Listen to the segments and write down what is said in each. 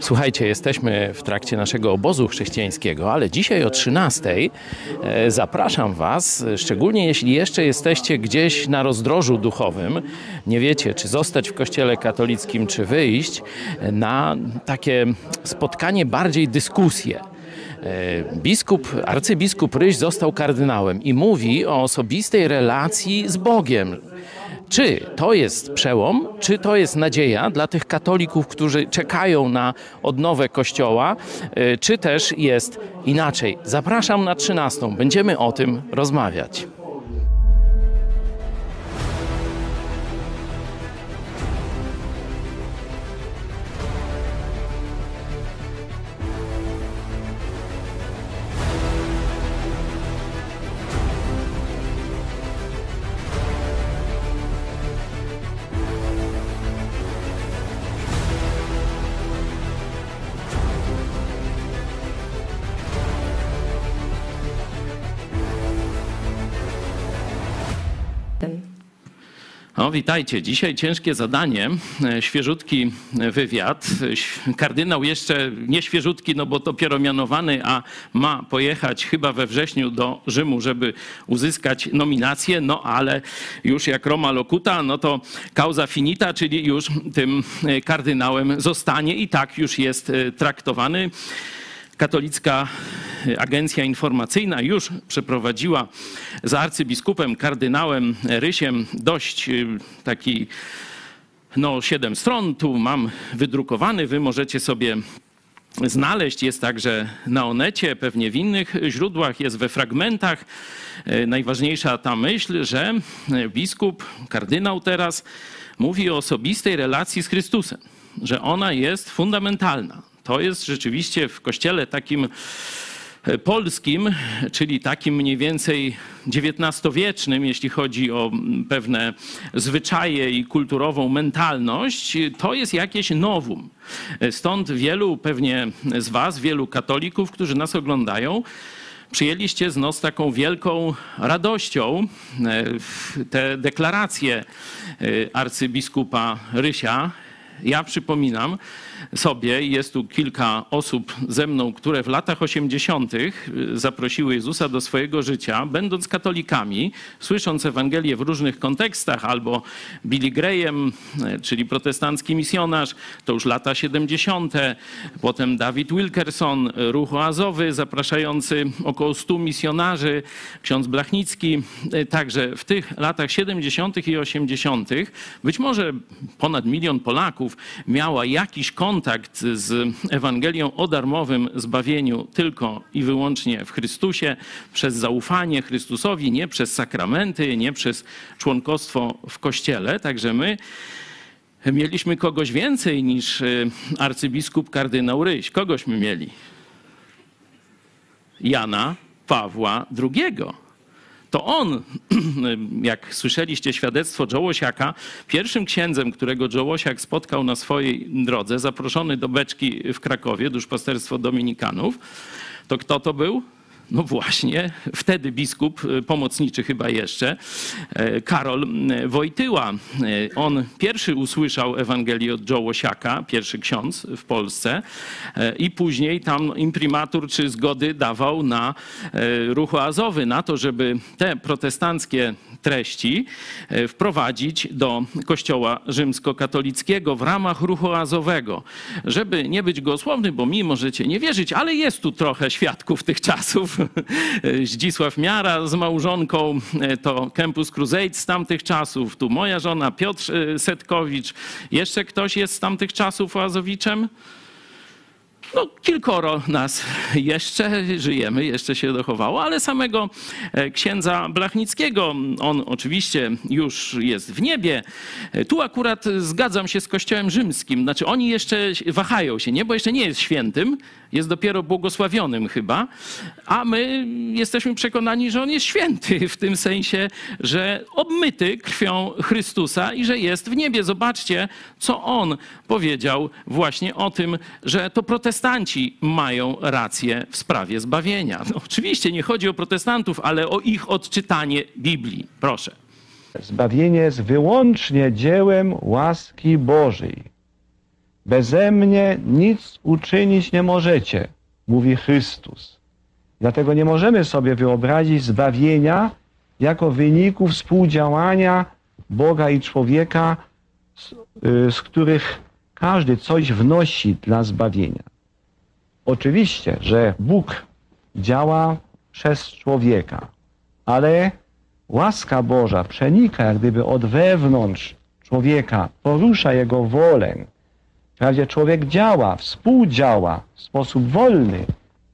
Słuchajcie, jesteśmy w trakcie naszego obozu chrześcijańskiego, ale dzisiaj o 13 e, zapraszam Was, szczególnie jeśli jeszcze jesteście gdzieś na rozdrożu duchowym, nie wiecie, czy zostać w kościele katolickim, czy wyjść, na takie spotkanie, bardziej dyskusję. E, biskup, arcybiskup Ryś został kardynałem i mówi o osobistej relacji z Bogiem. Czy to jest przełom, czy to jest nadzieja dla tych katolików, którzy czekają na odnowę Kościoła, e, czy też jest inaczej? Zapraszam na 13. Będziemy o tym rozmawiać. Witajcie. Dzisiaj ciężkie zadanie, e, świeżutki wywiad. Kardynał jeszcze nie świeżutki, no bo dopiero mianowany, a ma pojechać chyba we wrześniu do Rzymu, żeby uzyskać nominację, no ale już jak Roma Locuta, no to causa finita, czyli już tym e, kardynałem zostanie i tak już jest e, traktowany. Katolicka Agencja Informacyjna już przeprowadziła z arcybiskupem kardynałem Rysiem dość y, taki no, siedem stron. Tu mam wydrukowany, wy możecie sobie znaleźć. Jest także na Onecie, pewnie w innych źródłach, jest we fragmentach. Y, najważniejsza ta myśl, że biskup, kardynał teraz mówi o osobistej relacji z Chrystusem, że ona jest fundamentalna. To jest rzeczywiście w kościele takim e, polskim, czyli takim mniej więcej XIX-wiecznym, jeśli chodzi o pewne zwyczaje i kulturową mentalność, to jest jakieś nowum. E, stąd wielu pewnie z Was, wielu katolików, którzy nas oglądają, przyjęliście z nos taką wielką radością e, te deklaracje arcybiskupa Rysia. Ja przypominam, sobie. Jest tu kilka osób ze mną, które w latach 80. Y, zaprosiły Jezusa do swojego życia, będąc katolikami, słysząc Ewangelię w różnych kontekstach, albo Billy Graham, y, czyli protestancki misjonarz, to już lata 70., potem David Wilkerson, ruch oazowy, zapraszający około 100 misjonarzy, ksiądz Blachnicki. Y, także w tych latach 70. i 80. być może ponad milion Polaków miała jakiś kontakt kontakt z Ewangelią o darmowym zbawieniu tylko i wyłącznie w Chrystusie, przez zaufanie Chrystusowi, nie przez sakramenty, nie przez członkostwo w Kościele. Także my mieliśmy kogoś więcej niż y, arcybiskup kardynał Ryś. Kogośmy mieli? Jana Pawła II to on, jak słyszeliście świadectwo Jołosiaka, pierwszym księdzem, którego Jołosiak spotkał na swojej drodze, zaproszony do Beczki w Krakowie, duszpasterstwo dominikanów, to kto to był? No właśnie, wtedy biskup, y, pomocniczy chyba jeszcze, y, Karol y, Wojtyła. On pierwszy usłyszał Ewangelię od Joe Łosiaka, pierwszy ksiądz w Polsce i później tam imprimatur czy zgody dawał na ruch oazowy, na to, żeby te protestanckie treści wprowadzić do kościoła rzymskokatolickiego w ramach ruchu oazowego. Żeby nie być gołosłowny, bo mi możecie nie wierzyć, ale jest tu trochę świadków tych czasów, Zdzisław Miara z małżonką, e, to Campus Crusade z tamtych czasów, tu moja żona Piotr e, Setkowicz. Jeszcze ktoś jest z tamtych czasów Oazowiczem? No, kilkoro nas jeszcze żyjemy, jeszcze się dochowało, ale samego e, księdza Blachnickiego, on oczywiście już jest w niebie. Tu akurat zgadzam się z Kościołem Rzymskim, znaczy oni jeszcze wahają się, nie, bo jeszcze nie jest świętym, jest dopiero błogosławionym chyba, a my jesteśmy przekonani, że on jest święty w tym sensie, że obmyty krwią Chrystusa i że jest w niebie. Zobaczcie, co on powiedział właśnie o tym, że to protestanci mają rację w sprawie zbawienia. No, oczywiście nie chodzi o protestantów, ale o ich odczytanie Biblii. Proszę. Zbawienie jest wyłącznie dziełem łaski Bożej. Beze mnie nic uczynić nie możecie, mówi Chrystus. Dlatego nie możemy sobie wyobrazić zbawienia jako wyniku współdziałania Boga i człowieka, z, y, z których każdy coś wnosi dla zbawienia. Oczywiście, że Bóg działa przez człowieka, ale łaska Boża przenika jak gdyby od wewnątrz człowieka, porusza jego wolę. Wprawdzie człowiek działa, współdziała w sposób wolny,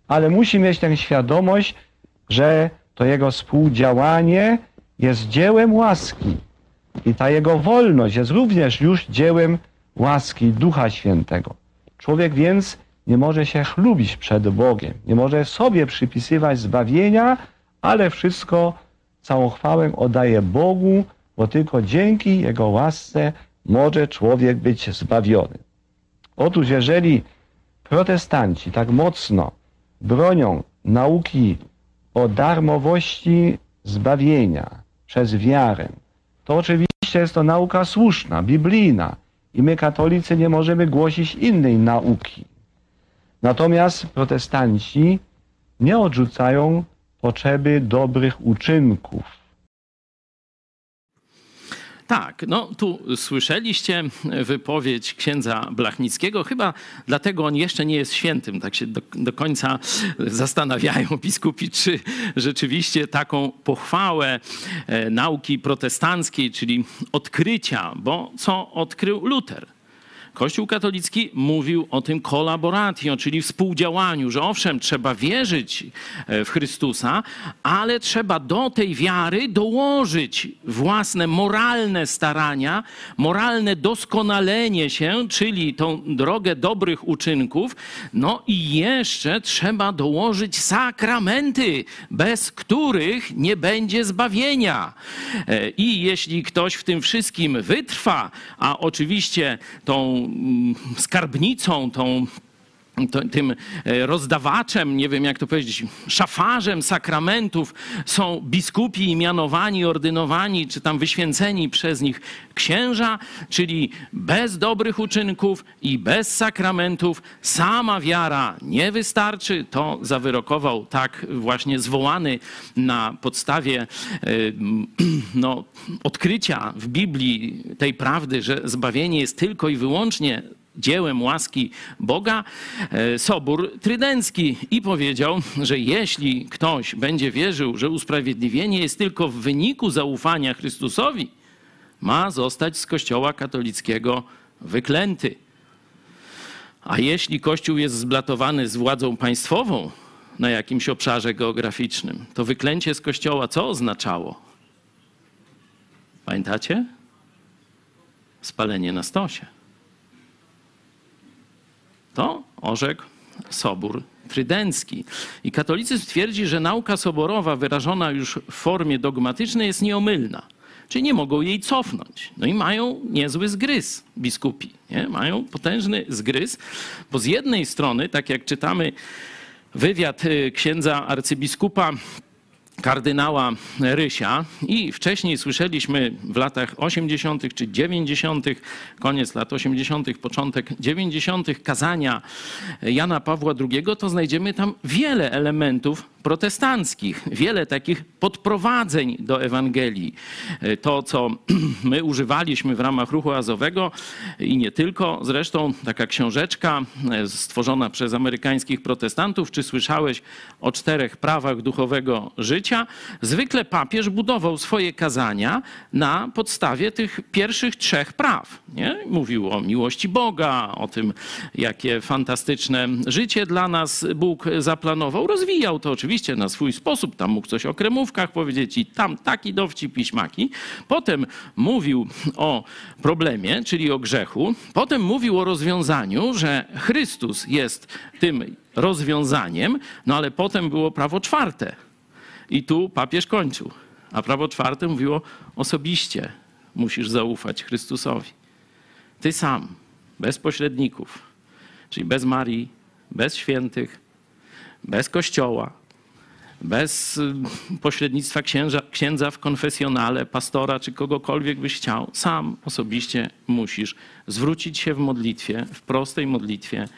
ale musi mieć tę świadomość, że to jego współdziałanie jest dziełem łaski. I ta jego wolność jest również już dziełem łaski Ducha Świętego. Człowiek więc nie może się chlubić przed Bogiem, nie może sobie przypisywać zbawienia, ale wszystko, całą chwałę oddaje Bogu, bo tylko dzięki Jego łasce może człowiek być zbawiony. Otóż jeżeli protestanci tak mocno bronią nauki o darmowości zbawienia przez wiarę, to oczywiście jest to nauka słuszna, biblijna i my katolicy nie możemy głosić innej nauki. Natomiast protestanci nie odrzucają potrzeby dobrych uczynków. Tak, no tu słyszeliście wypowiedź księdza Blachnickiego. Chyba dlatego on jeszcze nie jest świętym. Tak się do, do, końca zastanawiają biskupi, czy rzeczywiście taką pochwałę e, nauki protestanckiej, czyli odkrycia, bo co odkrył Luter? Kościół katolicki mówił o tym kolaboratio, czyli współdziałaniu, że owszem, trzeba wierzyć e, w Chrystusa, ale trzeba do tej wiary dołożyć własne moralne starania, moralne doskonalenie się, czyli tą drogę dobrych uczynków, no i jeszcze trzeba dołożyć sakramenty, bez których nie będzie zbawienia. E, I jeśli ktoś w tym wszystkim wytrwa, a oczywiście tą skarbnicą, tą tym e, rozdawaczem, nie wiem jak to powiedzieć, szafarzem sakramentów są biskupi mianowani, ordynowani, czy tam wyświęceni przez nich księża, czyli bez dobrych uczynków i bez sakramentów sama wiara nie wystarczy. To zawyrokował tak właśnie zwołany na podstawie e, no, odkrycia w Biblii tej prawdy, że zbawienie jest tylko i wyłącznie dziełem łaski Boga, e, Sobór Trydencki i powiedział, że jeśli ktoś będzie wierzył, że usprawiedliwienie jest tylko w wyniku zaufania Chrystusowi, ma zostać z Kościoła katolickiego wyklęty. A jeśli Kościół jest zblatowany z władzą państwową na jakimś obszarze geograficznym, to wyklęcie z Kościoła co oznaczało? Pamiętacie? Spalenie na stosie. To orzekł Sobór Trydencki. I katolicyzm twierdzi, że nauka soborowa wyrażona już w formie dogmatycznej jest nieomylna. Czyli nie mogą jej cofnąć. No i mają niezły zgryz biskupi. Nie? Mają potężny zgryz, bo z jednej strony, tak jak czytamy wywiad y, księdza arcybiskupa kardynała Rysia i wcześniej słyszeliśmy w latach 80. czy 90., koniec lat 80., początek 90. kazania Jana Pawła II, to znajdziemy tam wiele elementów protestanckich, wiele takich podprowadzeń do Ewangelii. To, co my używaliśmy w ramach ruchu azowego i nie tylko, zresztą taka książeczka stworzona przez amerykańskich protestantów, czy słyszałeś o czterech prawach duchowego życia? Zwykle papież budował swoje kazania na podstawie tych pierwszych trzech praw. Nie? Mówił o miłości Boga, o tym, jakie fantastyczne życie dla nas Bóg zaplanował. Rozwijał to oczywiście oczywiście na swój sposób. Tam mógł coś o kremówkach powiedzieć i tam taki dowcip piśmaki. Potem mówił o problemie, czyli o grzechu. Potem mówił o rozwiązaniu, że Chrystus jest tym rozwiązaniem, no ale potem było prawo czwarte. I tu papież kończył. A prawo czwarte mówiło osobiście musisz zaufać Chrystusowi. Ty sam, bez pośredników, czyli bez Marii, bez świętych, bez Kościoła, bez y, pośrednictwa księża, księdza w konfesjonale, pastora czy kogokolwiek byś chciał. Sam osobiście musisz zwrócić się w modlitwie, w prostej modlitwie.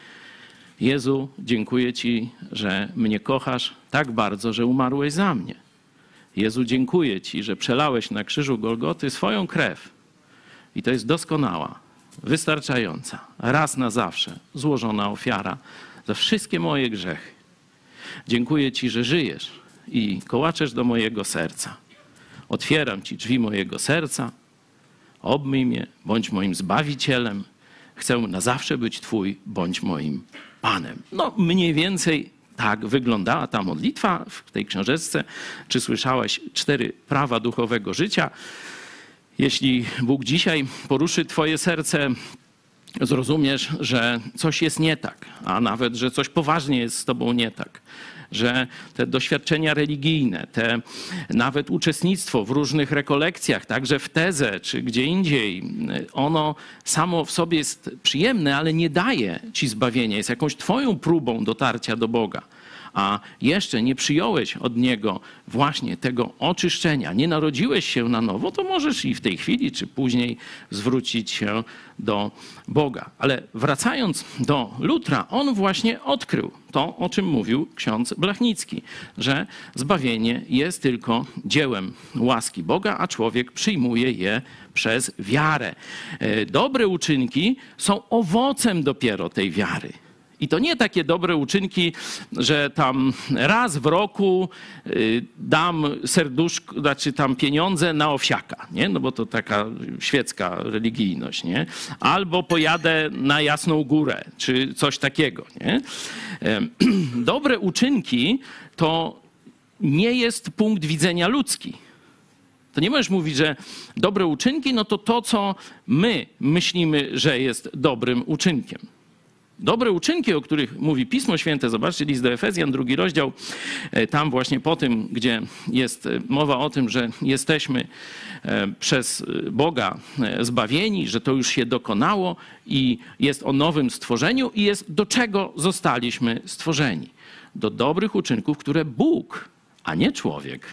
Jezu, dziękuję Ci, że mnie kochasz tak bardzo, że umarłeś za mnie. Jezu, dziękuję Ci, że przelałeś na krzyżu Golgoty swoją krew. I to jest doskonała, wystarczająca, raz na zawsze złożona ofiara za wszystkie moje grzechy. Dziękuję Ci, że żyjesz i kołaczesz do mojego serca. Otwieram Ci drzwi mojego serca, obmyj mnie, bądź moim zbawicielem. Chcę na zawsze być Twój, bądź moim Panem. No, mniej więcej tak wyglądała ta modlitwa w tej książeczce. Czy słyszałeś cztery prawa duchowego życia? Jeśli Bóg dzisiaj poruszy Twoje serce, zrozumiesz, że coś jest nie tak, a nawet, że coś poważnie jest z Tobą nie tak. Że te doświadczenia religijne, te nawet uczestnictwo w różnych rekolekcjach, także w tezę czy gdzie indziej, ono samo w sobie jest przyjemne, ale nie daje ci zbawienia. Jest jakąś Twoją próbą dotarcia do Boga a jeszcze nie przyjąłeś od Niego właśnie tego oczyszczenia, nie narodziłeś się na nowo, to możesz i w tej chwili, czy później zwrócić się do Boga. Ale wracając do Lutra, on właśnie odkrył to, o czym mówił ksiądz Blachnicki, że zbawienie jest tylko dziełem łaski Boga, a człowiek przyjmuje je przez wiarę. E, dobre uczynki są owocem dopiero tej wiary. I to nie takie dobre uczynki, że tam raz w roku y, dam serduszko, znaczy tam pieniądze na owsiaka, nie? No bo to taka świecka religijność, nie? Albo pojadę na Jasną Górę, czy coś takiego, nie? Dobre uczynki to nie jest punkt widzenia ludzki. To nie możesz mówić, że dobre uczynki, no to to, co my myślimy, że jest dobrym uczynkiem. Dobre uczynki, o których mówi Pismo Święte, zobaczcie list do Efezjan, drugi rozdział, e, tam właśnie po tym, gdzie jest e, mowa o tym, że jesteśmy e, przez Boga zbawieni, że to już się dokonało i jest o nowym stworzeniu i jest do czego zostaliśmy stworzeni. Do dobrych uczynków, które Bóg, a nie człowiek,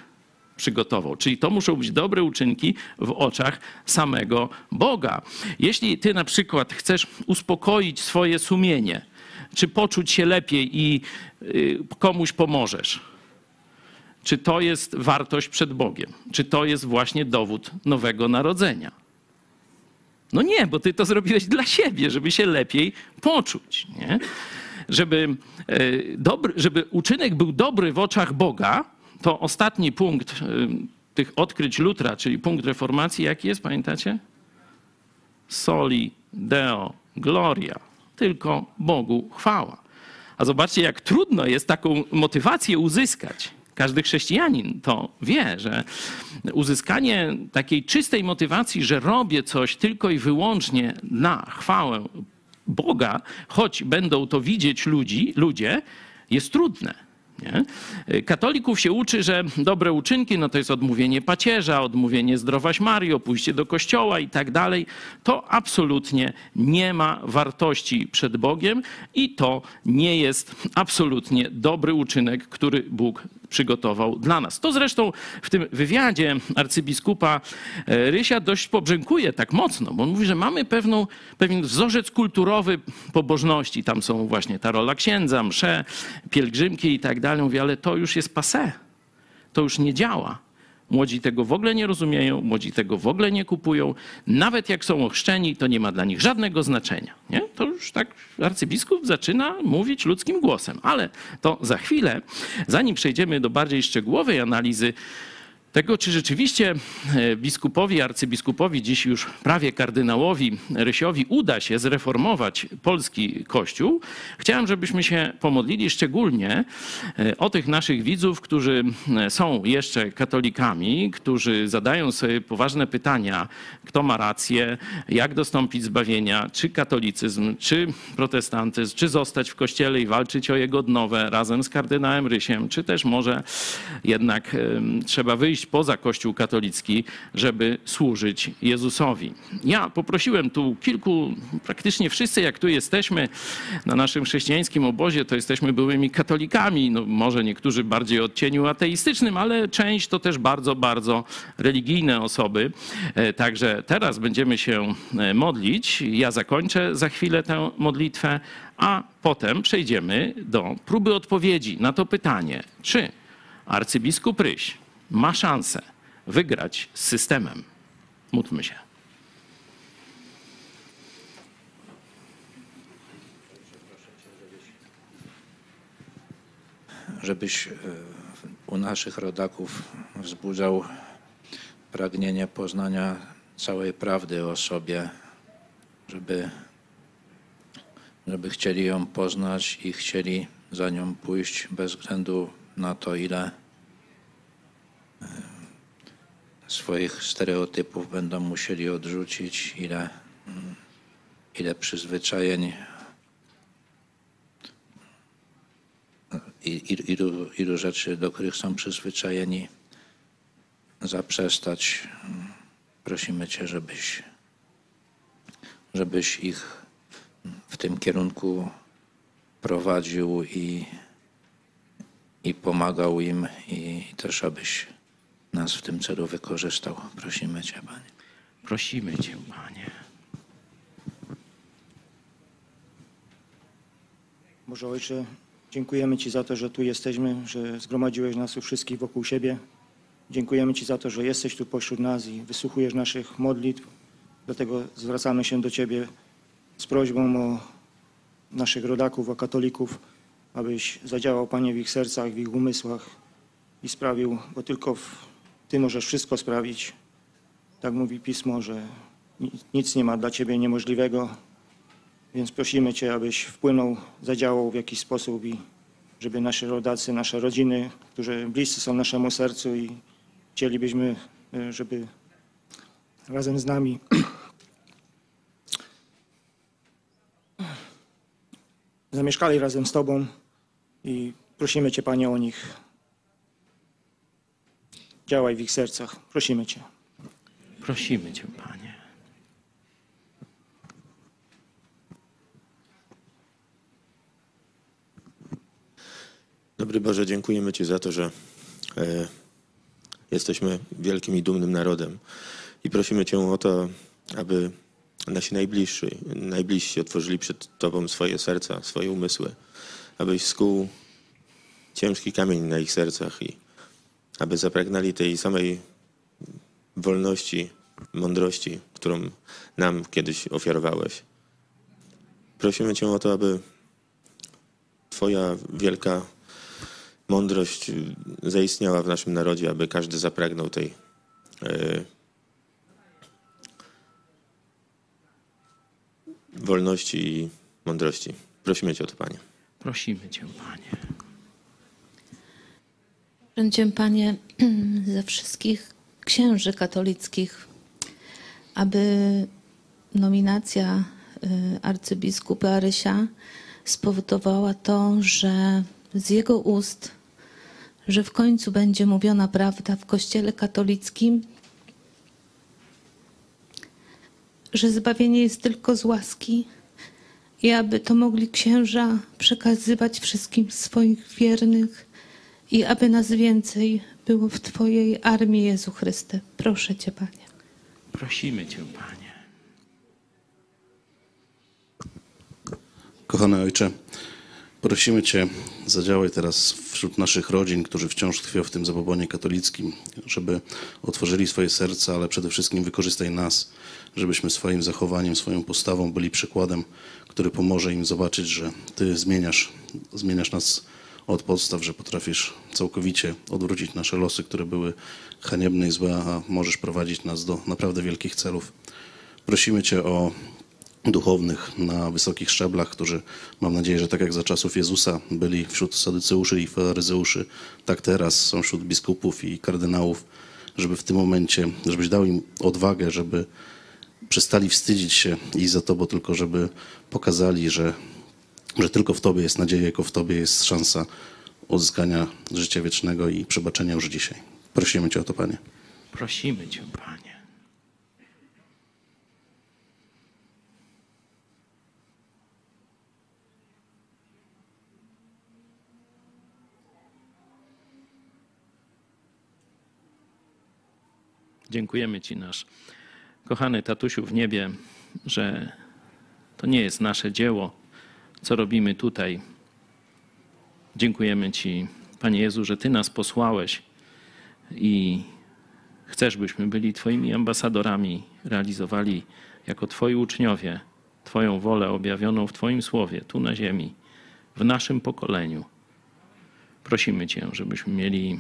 przygotował. Czyli to muszą być dobre uczynki w oczach samego Boga. Jeśli ty na przykład chcesz uspokoić swoje sumienie, czy poczuć się lepiej i y, komuś pomożesz, czy to jest wartość przed Bogiem? Czy to jest właśnie dowód nowego narodzenia? No nie, bo ty to zrobiłeś dla siebie, żeby się lepiej poczuć. Nie? Żeby, dobry, żeby uczynek był dobry w oczach Boga, to ostatni punkt y, tych odkryć Lutra, czyli punkt reformacji, jaki jest, pamiętacie? Soli Deo Gloria. Tylko Bogu chwała. A zobaczcie, jak trudno jest taką motywację uzyskać. Każdy chrześcijanin to wie, że uzyskanie takiej czystej motywacji, że robię coś tylko i wyłącznie na chwałę Boga, choć będą to widzieć ludzi, ludzie, jest trudne. Nie? Katolików się uczy, że dobre uczynki no to jest odmówienie pacierza, odmówienie zdrowaś Mario, pójście do kościoła i tak dalej. To absolutnie nie ma wartości przed Bogiem i to nie jest absolutnie dobry uczynek, który Bóg przygotował dla nas. To zresztą w tym wywiadzie arcybiskupa e, Rysia dość pobrzękuje tak mocno, bo on mówi, że mamy pewną, pewien wzorzec kulturowy pobożności. Tam są właśnie ta rola księdza, msze, pielgrzymki i tak dalej. Mówi, ale to już jest passé. To już nie działa. Młodzi tego w ogóle nie rozumieją, młodzi tego w ogóle nie kupują. Nawet jak są ochrzczeni, to nie ma dla nich żadnego znaczenia. Nie? To już tak arcybiskup zaczyna mówić ludzkim głosem. Ale to za chwilę, zanim przejdziemy do bardziej szczegółowej analizy tego, czy rzeczywiście e, biskupowi, arcybiskupowi, dziś już prawie kardynałowi Rysiowi uda się zreformować polski kościół, chciałem, żebyśmy się pomodlili szczególnie e, o tych naszych widzów, którzy e, są jeszcze katolikami, którzy zadają sobie poważne pytania, kto ma rację, jak dostąpić zbawienia, czy katolicyzm, czy protestantyzm, czy zostać w kościele i walczyć o jego odnowę razem z kardynałem Rysiem, czy też może jednak trzeba wyjść poza Kościół katolicki, żeby służyć Jezusowi. Ja poprosiłem tu kilku, praktycznie wszyscy, jak tu jesteśmy na naszym chrześcijańskim obozie, to jesteśmy byłymi katolikami, no może niektórzy bardziej odcieniu ateistycznym, ale część to też bardzo, bardzo religijne osoby. E, Także teraz będziemy się e, modlić. Ja zakończę za chwilę tę modlitwę, a potem przejdziemy do próby odpowiedzi na to pytanie, czy arcybiskup Ryś ma szansę wygrać z systemem. Módlmy się. żebyś e, u naszych rodaków wzbudzał pragnienie poznania całej prawdy o sobie, żeby, żeby chcieli ją poznać i chcieli za nią pójść bez względu na to, ile swoich stereotypów będą musieli odrzucić, ile, mm, ile przyzwyczajeń ilu, ilu rzeczy, do których są przyzwyczajeni, zaprzestać. Prosimy Cię, żebyś, żebyś ich w tym kierunku prowadził i, i pomagał im, i też abyś nas w tym celu wykorzystał. Prosimy Cię, Panie. Prosimy Cię, Panie. Boże Ojcze, dziękujemy Ci za to, że tu jesteśmy, że zgromadziłeś nas tu wszystkich wokół siebie. Dziękujemy Ci za to, że jesteś tu pośród nas i wysłuchujesz naszych modlitw. Dlatego zwracamy się do Ciebie z prośbą o naszych rodaków, o katolików, abyś zadziałał, Panie, w ich sercach, w ich umysłach i sprawił, bo tylko w, Ty możesz wszystko sprawić. Tak mówi Pismo, że ni- nic nie ma dla Ciebie niemożliwego. Więc prosimy Cię, abyś wpłynął, zadziałał w jakiś sposób i żeby nasi rodacy, nasze rodziny, którzy bliscy są naszemu sercu i chcielibyśmy, e, żeby razem z nami zamieszkali razem z Tobą i prosimy Cię, Panie, o nich. Działaj w ich sercach. Prosimy Cię. Prosimy Cię, Panie. Dobry Boże, dziękujemy Ci za to, że e, jesteśmy wielkim i dumnym narodem i prosimy Cię o to, aby nasi najbliżsi, najbliżsi otworzyli przed Tobą swoje serca, swoje umysły, abyś skuł ciężki kamień na ich sercach i aby zapragnęli tej samej wolności, mądrości, którą nam kiedyś ofiarowałeś. Prosimy Cię o to, aby Twoja wielka mądrość zaistniała w naszym narodzie, aby każdy zapragnął tej e, wolności i mądrości. Prosimy Cię o to, Panie. Prosimy Cię, Panie. Będzie Panie ze wszystkich księży katolickich, aby nominacja y, arcybiskupa Rysia spowodowała to, że z jego ust, że w końcu będzie mówiona prawda w Kościele katolickim, że zbawienie jest tylko z łaski i aby to mogli księża przekazywać wszystkim swoich wiernych i aby nas więcej było w Twojej armii, Jezu Chryste. Proszę Cię, Panie. Prosimy Cię, Panie. Kochany Ojcze, prosimy Cię, zadziałaj teraz wśród naszych rodzin, którzy wciąż tkwią w tym zabobonie katolickim, żeby otworzyli swoje serca, ale przede wszystkim wykorzystaj nas, żebyśmy swoim zachowaniem, swoją postawą byli przykładem, który pomoże im zobaczyć, że Ty zmieniasz, zmieniasz nas od podstaw, że potrafisz całkowicie odwrócić nasze losy, które były haniebne i złe, a możesz prowadzić nas do naprawdę wielkich celów. Prosimy Cię o duchownych na wysokich szczeblach, którzy mam nadzieję, że tak jak za czasów Jezusa byli wśród sadyceuszy i faryzeuszy, tak teraz są wśród biskupów i kardynałów, żeby w tym momencie, żebyś dał im odwagę, żeby przestali wstydzić się i za Tobą, tylko żeby pokazali, że, że tylko w Tobie jest nadzieja, tylko w Tobie jest szansa uzyskania życia wiecznego i przebaczenia już dzisiaj. Prosimy Cię o to, Panie. Prosimy Cię, Panie. Dziękujemy Ci, nasz kochany tatusiu w niebie, że to nie jest nasze dzieło, co robimy tutaj. Dziękujemy Ci, Panie Jezu, że Ty nas posłałeś i chcesz, byśmy byli Twoimi ambasadorami, realizowali jako Twoi uczniowie Twoją wolę objawioną w Twoim słowie, tu na ziemi, w naszym pokoleniu. Prosimy Cię, żebyśmy mieli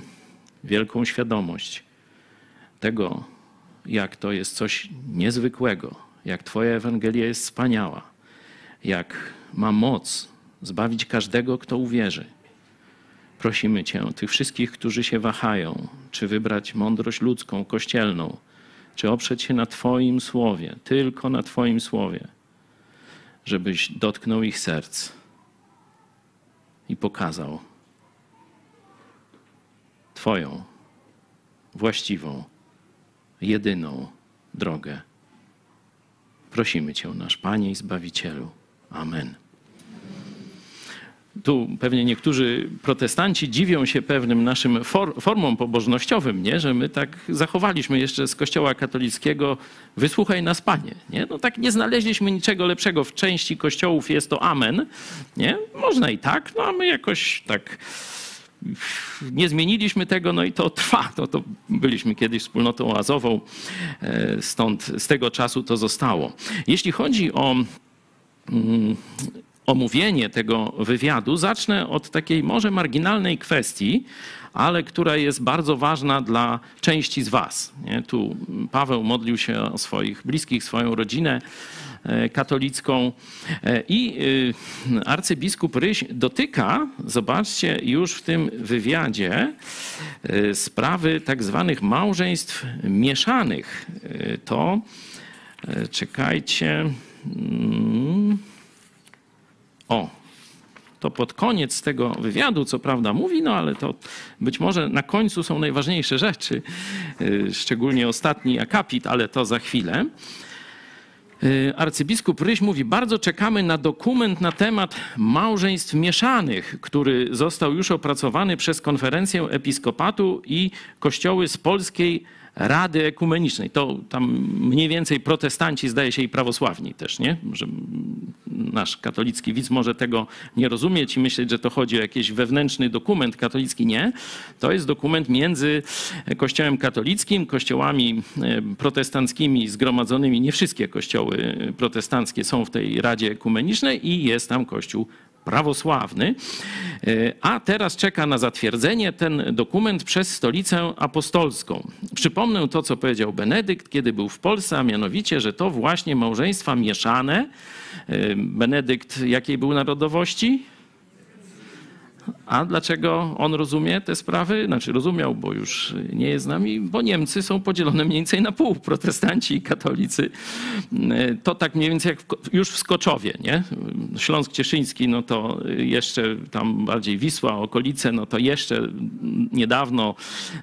wielką świadomość tego, jak to jest coś niezwykłego, jak Twoja Ewangelia jest wspaniała, jak ma moc zbawić każdego, kto uwierzy. Prosimy Cię, tych wszystkich, którzy się wahają, czy wybrać mądrość ludzką, kościelną, czy oprzeć się na Twoim słowie, tylko na Twoim słowie, żebyś dotknął ich serc i pokazał Twoją właściwą, jedyną drogę. Prosimy Cię, nasz Panie i Zbawicielu. Amen. Tu pewnie niektórzy protestanci dziwią się pewnym naszym for, formom pobożnościowym, nie? że my tak zachowaliśmy jeszcze z Kościoła katolickiego wysłuchaj nas Panie. Nie? No tak nie znaleźliśmy niczego lepszego. W części kościołów jest to amen. Nie? Można i tak, no a my jakoś tak nie zmieniliśmy tego, no i to trwa. To, to byliśmy kiedyś wspólnotą oazową, e, stąd z tego czasu to zostało. Jeśli chodzi o omówienie tego wywiadu, zacznę od takiej może marginalnej kwestii, ale która jest bardzo ważna dla części z Was. Nie? Tu Paweł modlił się o swoich bliskich, swoją rodzinę e, katolicką e, i e, arcybiskup Ryś dotyka, zobaczcie, już w tym wywiadzie sprawy tak zwanych małżeństw mieszanych. To czekajcie. Mm, o, to pod koniec tego wywiadu, co prawda, mówi, no ale to być może na końcu są najważniejsze rzeczy, y, szczególnie ostatni akapit, ale to za chwilę. Y, Arcybiskup Ryś mówi: Bardzo czekamy na dokument na temat małżeństw mieszanych, który został już opracowany przez konferencję episkopatu i kościoły z polskiej Rady Ekumenicznej. To tam mniej więcej protestanci, zdaje się, i prawosławni też, nie? Że nasz katolicki widz może tego nie rozumieć i myśleć, że to chodzi o jakiś wewnętrzny dokument katolicki. Nie. To jest dokument między Kościołem katolickim, kościołami e, protestanckimi zgromadzonymi. Nie wszystkie kościoły protestanckie są w tej Radzie Ekumenicznej i jest tam Kościół prawosławny, e, a teraz czeka na zatwierdzenie ten dokument przez Stolicę Apostolską. Przypomnę to, co powiedział Benedykt, kiedy był w Polsce, a mianowicie, że to właśnie małżeństwa mieszane. e, Benedykt jakiej był narodowości? A dlaczego on rozumie te sprawy? Znaczy rozumiał, bo już nie jest z nami, bo Niemcy są podzielone mniej więcej na pół, protestanci i katolicy. To tak mniej więcej jak już w Skoczowie, nie? Śląsk Cieszyński, no to jeszcze tam bardziej Wisła, okolice, no to jeszcze niedawno,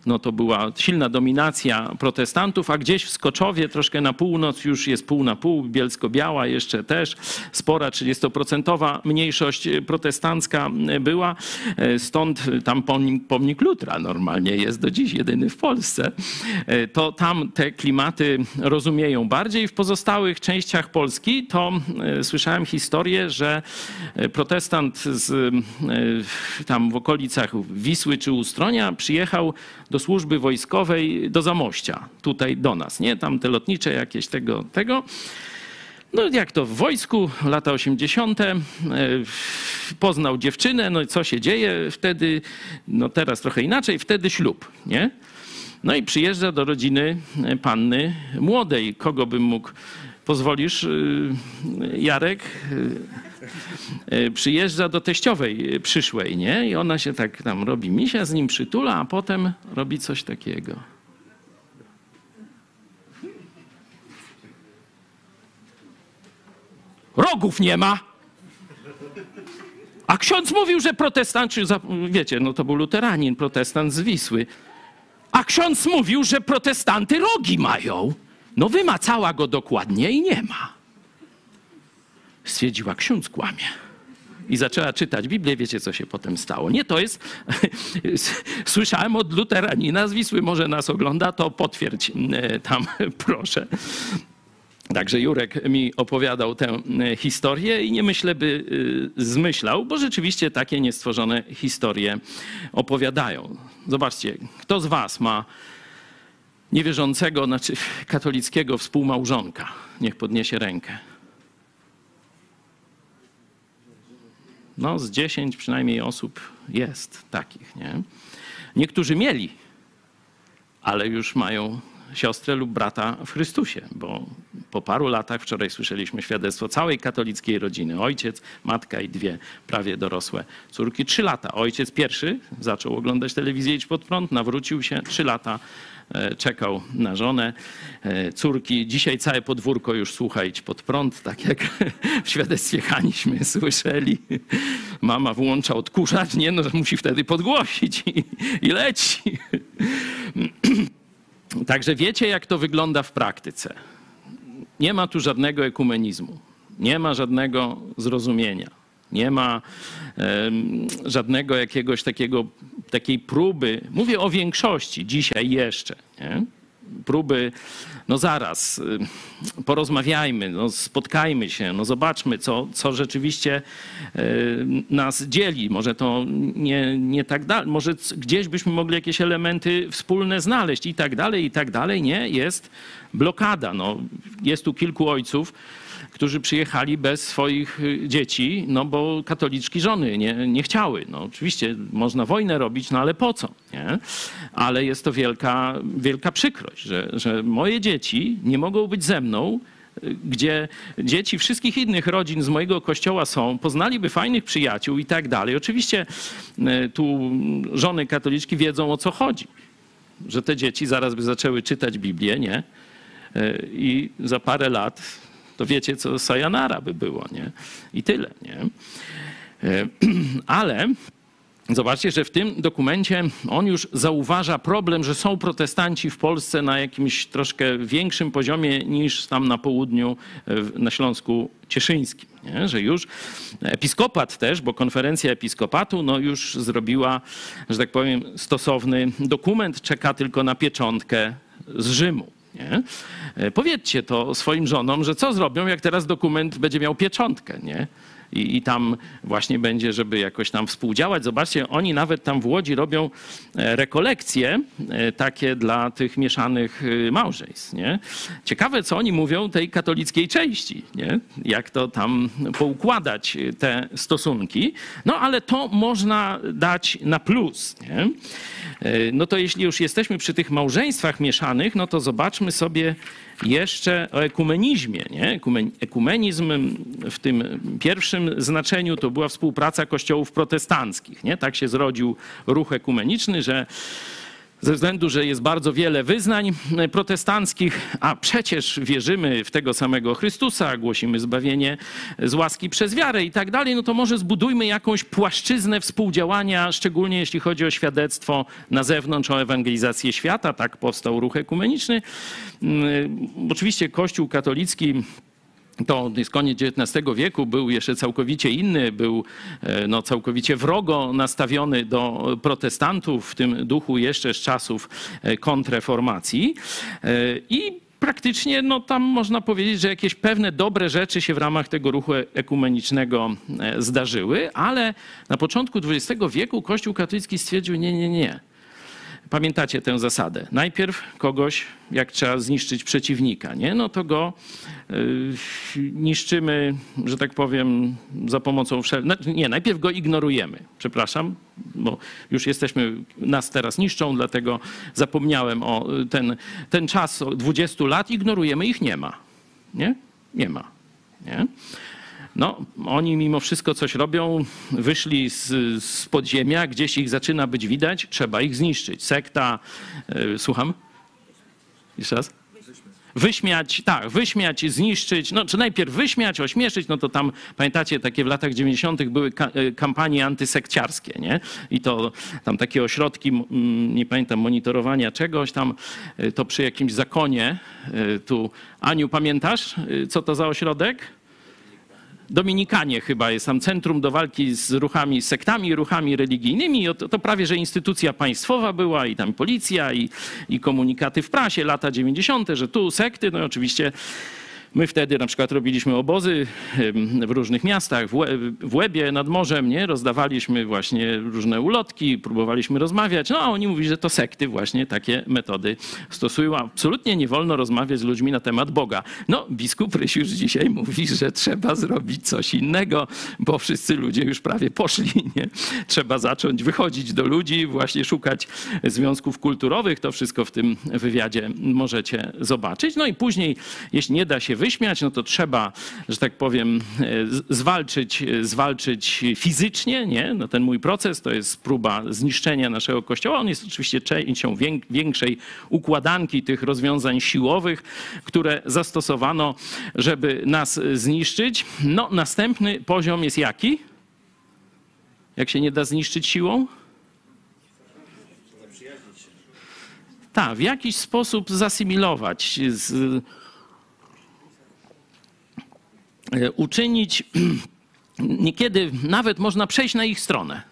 no to była silna dominacja protestantów, a gdzieś w Skoczowie, troszkę na północ już jest pół na pół, Bielsko-Biała jeszcze też, spora 30% mniejszość protestancka była. E, Stąd tam pomnik, Lutra normalnie jest do dziś jedyny w Polsce. E, To tam te klimaty rozumieją bardziej. W pozostałych częściach Polski to e, słyszałem historię, że protestant z, tam w okolicach Wisły czy Ustronia przyjechał do służby wojskowej do Zamościa, tutaj do nas, nie? Tam te lotnicze jakieś tego, tego. No jak to w wojsku, lata 80. e, poznał dziewczynę, no i co się dzieje wtedy, no teraz trochę inaczej, wtedy ślub, nie? No i przyjeżdża do rodziny e, panny młodej. Kogo bym mógł, pozwolisz, y, Jarek? Przyjeżdża do teściowej przyszłej, nie? I ona się tak tam robi misia, z nim przytula, a potem robi coś takiego. Rogów nie ma. A ksiądz mówił, że protestant, czy wiecie, no to był luteranin, protestant z Wisły. A ksiądz mówił, że protestanty rogi mają. No wymacała go dokładnie i nie ma. Stwierdziła, ksiądz kłamie. I zaczęła czytać Biblię. Wiecie, co się potem stało? Nie, to jest... Słyszałem od luteranina z Wisły, może nas ogląda, to potwierdź e, tam, proszę. Także Jurek mi opowiadał tę e, historię i nie myślę, by e, zmyślał, bo rzeczywiście takie niestworzone historie opowiadają. Zobaczcie, kto z was ma niewierzącego, znaczy katolickiego współmałżonka? Niech podniesie rękę. No, z 10 przynajmniej osób jest takich, nie? Niektórzy mieli, ale już mają siostrę lub brata w Chrystusie, bo po paru latach, wczoraj słyszeliśmy świadectwo całej katolickiej rodziny. Ojciec, matka i dwie prawie dorosłe córki. Trzy lata. Ojciec pierwszy zaczął oglądać telewizję Idź Pod Prąd, nawrócił się. Trzy lata e, czekał na żonę. E, Córki, dzisiaj całe podwórko już słucha Idź Pod Prąd, tak jak w świadectwie Haniśmy słyszeli. Mama włącza odkurzacz, nie no, musi wtedy podgłosić i, i leci. Także wiecie, jak to wygląda w praktyce. Nie ma tu żadnego ekumenizmu, nie ma żadnego zrozumienia, nie ma żadnego jakiegoś takiego, takiej próby. Mówię o większości dzisiaj jeszcze. Nie? Próby, no zaraz, y, porozmawiajmy, no spotkajmy się, no zobaczmy, co, co rzeczywiście y, nas dzieli. Może to nie, nie tak dalej, może gdzieś byśmy mogli jakieś elementy wspólne znaleźć i tak dalej, i tak dalej. Nie, jest blokada. No, jest tu kilku ojców, którzy przyjechali bez swoich y, dzieci, no bo katoliczki żony nie, nie chciały. No oczywiście można wojnę robić, no ale po co? Nie? Ale jest to wielka, wielka przykrość, że, że moje dzieci nie mogą być ze mną, y, gdzie dzieci wszystkich innych rodzin z mojego kościoła są, poznaliby fajnych przyjaciół i tak dalej. Oczywiście y, tu żony katoliczki wiedzą o co chodzi, że te dzieci zaraz by zaczęły czytać Biblię, nie? I za parę lat to wiecie, co sajanara by było, nie? I tyle, nie? E, Ale zobaczcie, że w tym dokumencie on już zauważa problem, że są protestanci w Polsce na jakimś troszkę większym poziomie niż tam na południu, e, na Śląsku Cieszyńskim. Nie? Że już episkopat też, bo konferencja episkopatu no już zrobiła, że tak powiem, stosowny dokument, czeka tylko na pieczątkę z Rzymu. Nie? E, Powiedzcie to swoim żonom, że co zrobią, jak teraz dokument będzie miał pieczątkę, nie? I, I tam właśnie będzie, żeby jakoś tam współdziałać. Zobaczcie, oni nawet tam w Łodzi robią e, rekolekcje e, takie dla tych mieszanych e, małżeństw, nie? Ciekawe, co oni mówią tej katolickiej części, nie? Jak to tam poukładać e, te stosunki. No ale to można dać na plus, nie? E, No to jeśli już jesteśmy przy tych małżeństwach mieszanych, no to zobaczmy sobie jeszcze o ekumenizmie. Nie? Ekumen- Ekumenizm w tym pierwszym znaczeniu to była współpraca kościołów protestanckich. Nie? Tak się zrodził ruch ekumeniczny, że ze względu, że jest bardzo wiele wyznań protestanckich, a przecież wierzymy w tego samego Chrystusa, głosimy zbawienie z łaski przez wiarę i tak dalej, no to może zbudujmy jakąś płaszczyznę współdziałania, szczególnie jeśli chodzi o świadectwo na zewnątrz, o ewangelizację świata. Tak powstał ruch ekumeniczny. Mm, Oczywiście Kościół katolicki to jest koniec XIX wieku, był jeszcze całkowicie inny, był e, no, całkowicie wrogo nastawiony do protestantów, w tym duchu jeszcze z czasów e, kontreformacji. E, I praktycznie no, tam można powiedzieć, że jakieś pewne dobre rzeczy się w ramach tego ruchu ekumenicznego zdarzyły, ale na początku XX wieku Kościół katolicki stwierdził, nie, nie, nie. Pamiętacie tę zasadę. Najpierw kogoś, jak trzeba zniszczyć przeciwnika, nie? no to go y, niszczymy, że tak powiem, za pomocą wszelkich. Nie, najpierw go ignorujemy. Przepraszam, bo już jesteśmy, nas teraz niszczą, dlatego zapomniałem o y, ten, ten czas o 20 lat. Ignorujemy, ich nie ma. Nie? Nie ma. Nie? No, oni mimo wszystko coś robią, wyszli z, z podziemia, gdzieś ich zaczyna być widać, trzeba ich zniszczyć. Sekta, y, słucham? Jeszcze raz? wyśmiać, tak, wyśmiać, zniszczyć, no czy najpierw wyśmiać, ośmieszyć, no to tam, pamiętacie, takie w latach 90. były e, kampanie antysekciarskie, nie? I to tam takie ośrodki, nie pamiętam, monitorowania czegoś tam, e, to przy jakimś zakonie, tu, Aniu, pamiętasz, co to za ośrodek? Dominikanie chyba jest tam centrum do walki z ruchami, sektami, ruchami religijnymi. To, to prawie, że instytucja państwowa była i tam policja i, i komunikaty w prasie, lata 90., że tu sekty, no i oczywiście My wtedy na przykład robiliśmy obozy w różnych miastach, w Łebie nad morzem, nie? Rozdawaliśmy właśnie różne ulotki, próbowaliśmy rozmawiać. No a oni mówili, że to sekty właśnie takie metody stosują. Absolutnie nie wolno rozmawiać z ludźmi na temat Boga. No biskup Ryś już dzisiaj mówi, że trzeba zrobić coś innego, bo wszyscy ludzie już prawie poszli, nie? Trzeba zacząć wychodzić do ludzi, właśnie szukać związków kulturowych. To wszystko w tym wywiadzie możecie zobaczyć. No i później, jeśli nie da się wyśmiać, no to trzeba, że tak powiem, e, zwalczyć, e, zwalczyć fizycznie, nie? No ten mój proces to jest próba zniszczenia naszego kościoła. On jest oczywiście częścią wię- większej układanki tych rozwiązań siłowych, które zastosowano, żeby nas zniszczyć. No następny poziom jest jaki? Jak się nie da zniszczyć siłą? Tak, w jakiś sposób zasymilować, z, e, uczynić, niekiedy nawet można przejść na ich stronę,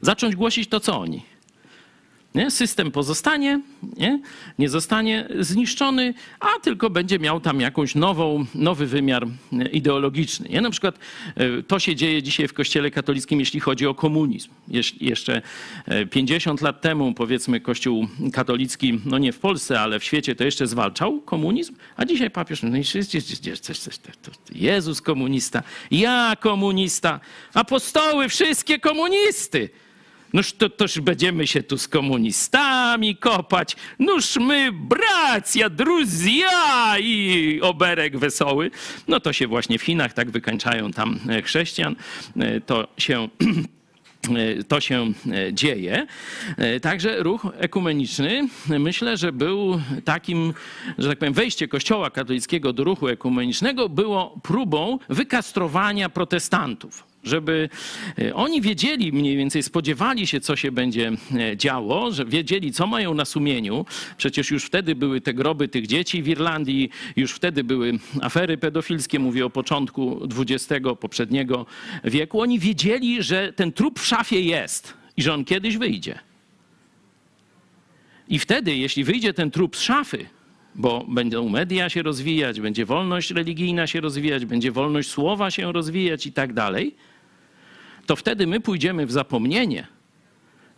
zacząć głosić to, co oni. Nie? System pozostanie, nie? nie zostanie zniszczony, a tylko będzie miał tam jakąś nową, nowy wymiar e, ideologiczny. Nie? Na przykład e, to się dzieje dzisiaj w Kościele katolickim, jeśli chodzi o komunizm. Jeszcze e, 50 lat temu, powiedzmy, Kościół katolicki, no nie w Polsce, ale w świecie, to jeszcze zwalczał komunizm, a dzisiaj papież, no i coś, coś, coś, coś, coś, to- to Jezus komunista, ja komunista, apostoły wszystkie komunisty. Noż to toż będziemy się tu z komunistami kopać. Noż my bracia, druzja i oberek wesoły. No to się właśnie w Chinach tak wykańczają tam e, chrześcijan. E, To się e, to się dzieje. Także ruch ekumeniczny myślę, że był takim, że tak powiem, wejście Kościoła katolickiego do ruchu ekumenicznego było próbą wykastrowania protestantów. Żeby e, oni wiedzieli mniej więcej, spodziewali się, co się będzie e, działo, że wiedzieli, co mają na sumieniu. Przecież już wtedy były te groby tych dzieci w Irlandii, już wtedy były afery pedofilskie, mówię o początku XX poprzedniego wieku. Oni wiedzieli, że ten trup w szafie jest i że on kiedyś wyjdzie. I wtedy, jeśli wyjdzie ten trup z szafy, bo będą media się rozwijać, będzie wolność religijna się rozwijać, będzie wolność słowa się rozwijać i tak dalej, to wtedy my pójdziemy w zapomnienie.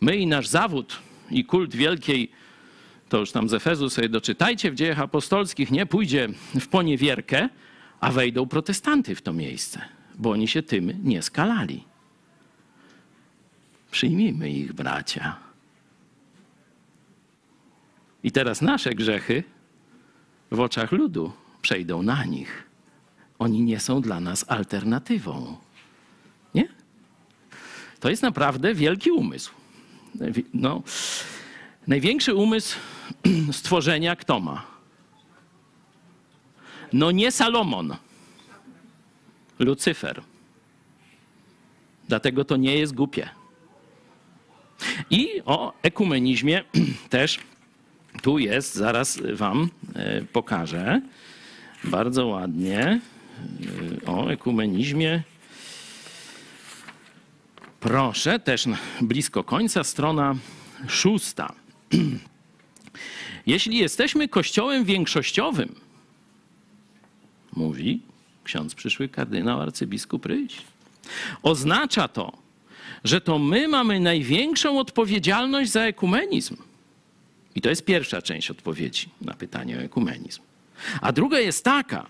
My i nasz zawód i kult wielkiej, to już tam z Efezu sobie doczytajcie w dziejach apostolskich, nie pójdzie w poniewierkę, a wejdą protestanty w to miejsce, bo oni się tym nie skalali. Przyjmijmy ich, bracia. I teraz nasze grzechy w oczach ludu przejdą na nich. Oni nie są dla nas alternatywą. To jest naprawdę wielki umysł. No, największy umysł stworzenia kto ma? No nie Salomon, Lucyfer. Dlatego to nie jest głupie. I o ekumenizmie też tu jest, zaraz wam e, pokażę. Bardzo ładnie. E, O ekumenizmie. Proszę, też blisko końca, strona szósta. Jeśli jesteśmy kościołem większościowym, mówi ksiądz przyszły kardynał arcybiskup Ryś, oznacza to, że to my mamy największą odpowiedzialność za ekumenizm. I to jest pierwsza część odpowiedzi na pytanie o ekumenizm. A druga jest taka,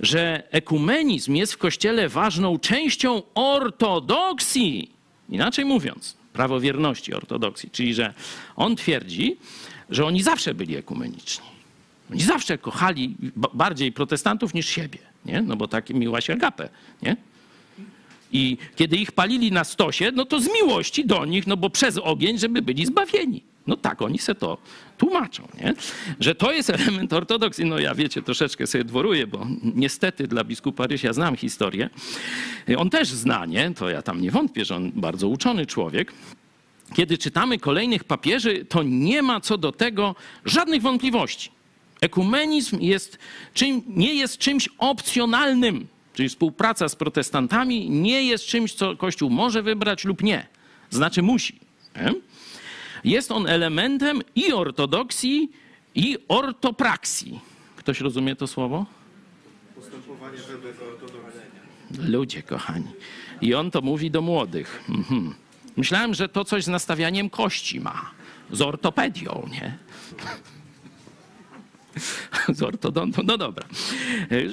że ekumenizm jest w Kościele ważną częścią ortodoksji. Inaczej mówiąc, prawowierności ortodoksji, czyli że on twierdzi, że oni zawsze byli ekumeniczni. Oni zawsze kochali ba- bardziej protestantów niż siebie, nie? No bo tak miła się agapę, nie? I kiedy ich palili na stosie, no to z miłości do nich, no bo przez ogień, żeby byli zbawieni. No tak, oni se to tłumaczą, nie? Że to jest element ortodoksji. No ja wiecie, troszeczkę sobie dworuję, bo niestety dla biskupa Rysia znam historię. On też zna, nie? To ja tam nie wątpię, że on bardzo uczony człowiek. Kiedy czytamy kolejnych papieży, to nie ma co do tego żadnych wątpliwości. Ekumenizm jest czym, nie jest czymś opcjonalnym, czyli współpraca z protestantami nie jest czymś, co Kościół może wybrać lub nie. Znaczy musi. Nie? Jest on elementem i ortodoksji, i ortopraksji. Ktoś rozumie to słowo? Ludzie kochani. I on to mówi do młodych. Mhm. Myślałem, że to coś z nastawianiem kości ma. Z ortopedią, nie? Z ortodontą, no dobra.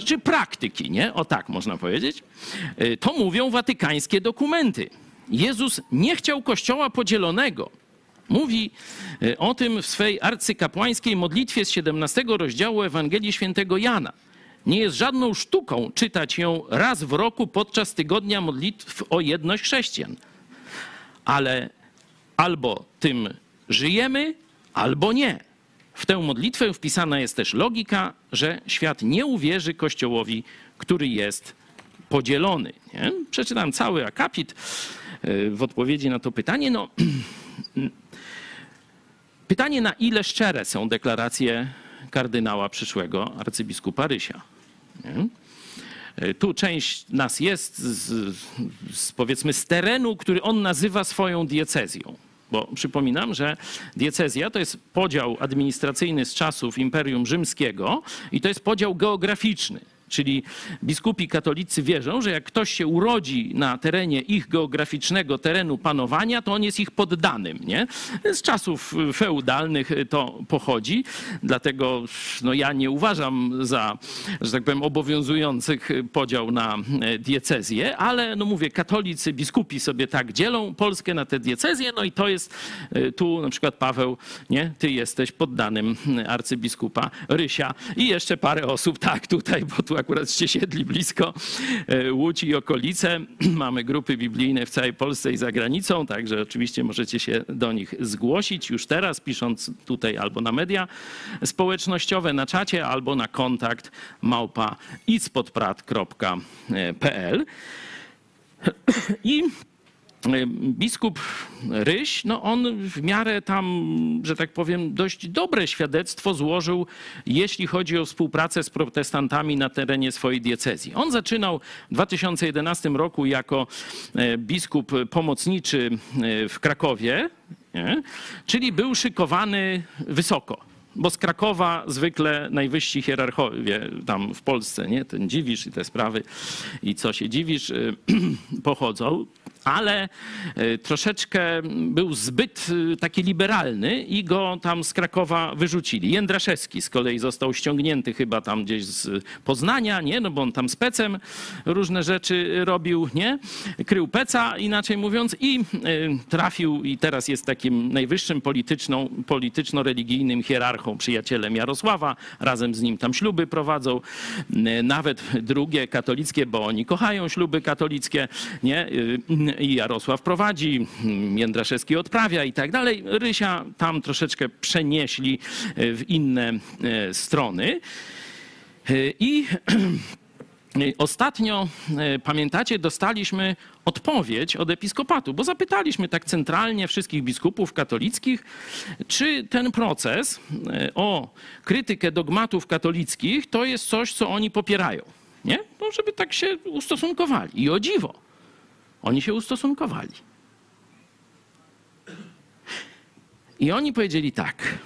Czy praktyki, nie? O tak można powiedzieć. E, To mówią watykańskie dokumenty. Jezus nie chciał kościoła podzielonego. Mówi e, o tym w swej arcykapłańskiej modlitwie z 17 rozdziału Ewangelii Świętego Jana. Nie jest żadną sztuką czytać ją raz w roku podczas tygodnia modlitw o jedność chrześcijan. Ale albo tym żyjemy, albo nie. W tę modlitwę wpisana jest też logika, że świat nie uwierzy Kościołowi, który jest podzielony. Nie? Przeczytam cały akapit y, w odpowiedzi na to pytanie. No, pytanie, na ile szczere są deklaracje kardynała przyszłego arcybiskupa Rysia. Nie? Y, Tu część nas jest, z, z, powiedzmy, z terenu, który on nazywa swoją diecezją. Bo przypominam, że diecezja to jest podział administracyjny z czasów Imperium Rzymskiego i to jest podział geograficzny. Czyli biskupi katolicy wierzą, że jak ktoś się urodzi na terenie ich geograficznego terenu panowania, to on jest ich poddanym. Nie? Z czasów feudalnych to pochodzi, dlatego no, ja nie uważam za, że tak powiem, obowiązujących podział na e, diecezję, ale no mówię, katolicy, biskupi sobie tak dzielą Polskę na te diecezje, no i to jest e, tu na przykład Paweł, nie? Ty jesteś poddanym arcybiskupa Rysia i jeszcze parę osób, tak, tutaj, bo tu akuraście siedli blisko e, Łódź i okolice. Mamy grupy biblijne w całej Polsce i za granicą, także oczywiście możecie się do nich zgłosić już teraz, pisząc tutaj albo na media społecznościowe, na czacie, albo na kontakt małpa ispodprat.pl. I e, biskup Ryś, no on w miarę tam, że tak powiem, dość dobre świadectwo złożył, jeśli chodzi o współpracę z protestantami na terenie swojej diecezji. On zaczynał w 2011 roku jako e, biskup pomocniczy e, w Krakowie, nie? czyli był szykowany wysoko. Bo z Krakowa zwykle najwyżsi hierarchowie tam w Polsce, nie? Ten dziwisz i te sprawy i co się dziwisz, y, pochodzą. Ale y, troszeczkę był zbyt y, taki liberalny i go tam z Krakowa wyrzucili. Jędraszewski z kolei został ściągnięty chyba tam gdzieś z Poznania, nie? No bo on tam z pecem różne rzeczy robił, nie? Krył peca, inaczej mówiąc, i trafił i teraz jest takim najwyższym polityczną, polityczno-religijnym hierarchą, przyjacielem Jarosława. Razem z nim tam śluby prowadzą, nawet drugie katolickie, bo oni kochają śluby katolickie, nie? I Jarosław prowadzi, Jędraszewski odprawia i tak dalej. Rysia tam troszeczkę przenieśli w inne e, strony. E, I Ostatnio, e, pamiętacie, dostaliśmy odpowiedź od episkopatu, bo zapytaliśmy tak centralnie wszystkich biskupów katolickich, czy ten proces e, o krytykę dogmatów katolickich to jest coś, co oni popierają. Nie? No, żeby tak się ustosunkowali. I o dziwo, oni się ustosunkowali. I oni powiedzieli tak.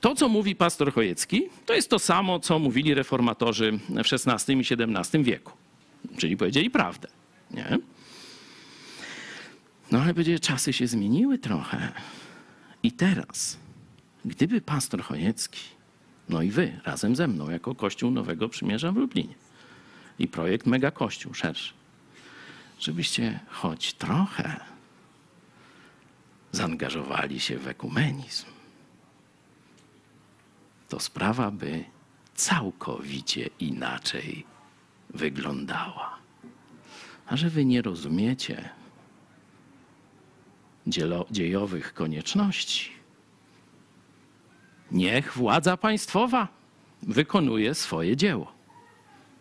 To, co mówi pastor Chojecki, to jest to samo, co mówili reformatorzy w XVI i XVII wieku. Czyli powiedzieli prawdę. Nie? No ale powiedzieli, czasy się zmieniły trochę. I teraz, gdyby pastor Chojecki, no i wy razem ze mną, jako Kościół Nowego Przymierza w Lublinie i projekt Mega Kościół szerszy, żebyście choć trochę zaangażowali się w ekumenizm, to sprawa by całkowicie inaczej wyglądała. A że wy nie rozumiecie dziejowych konieczności, niech władza państwowa wykonuje swoje dzieło.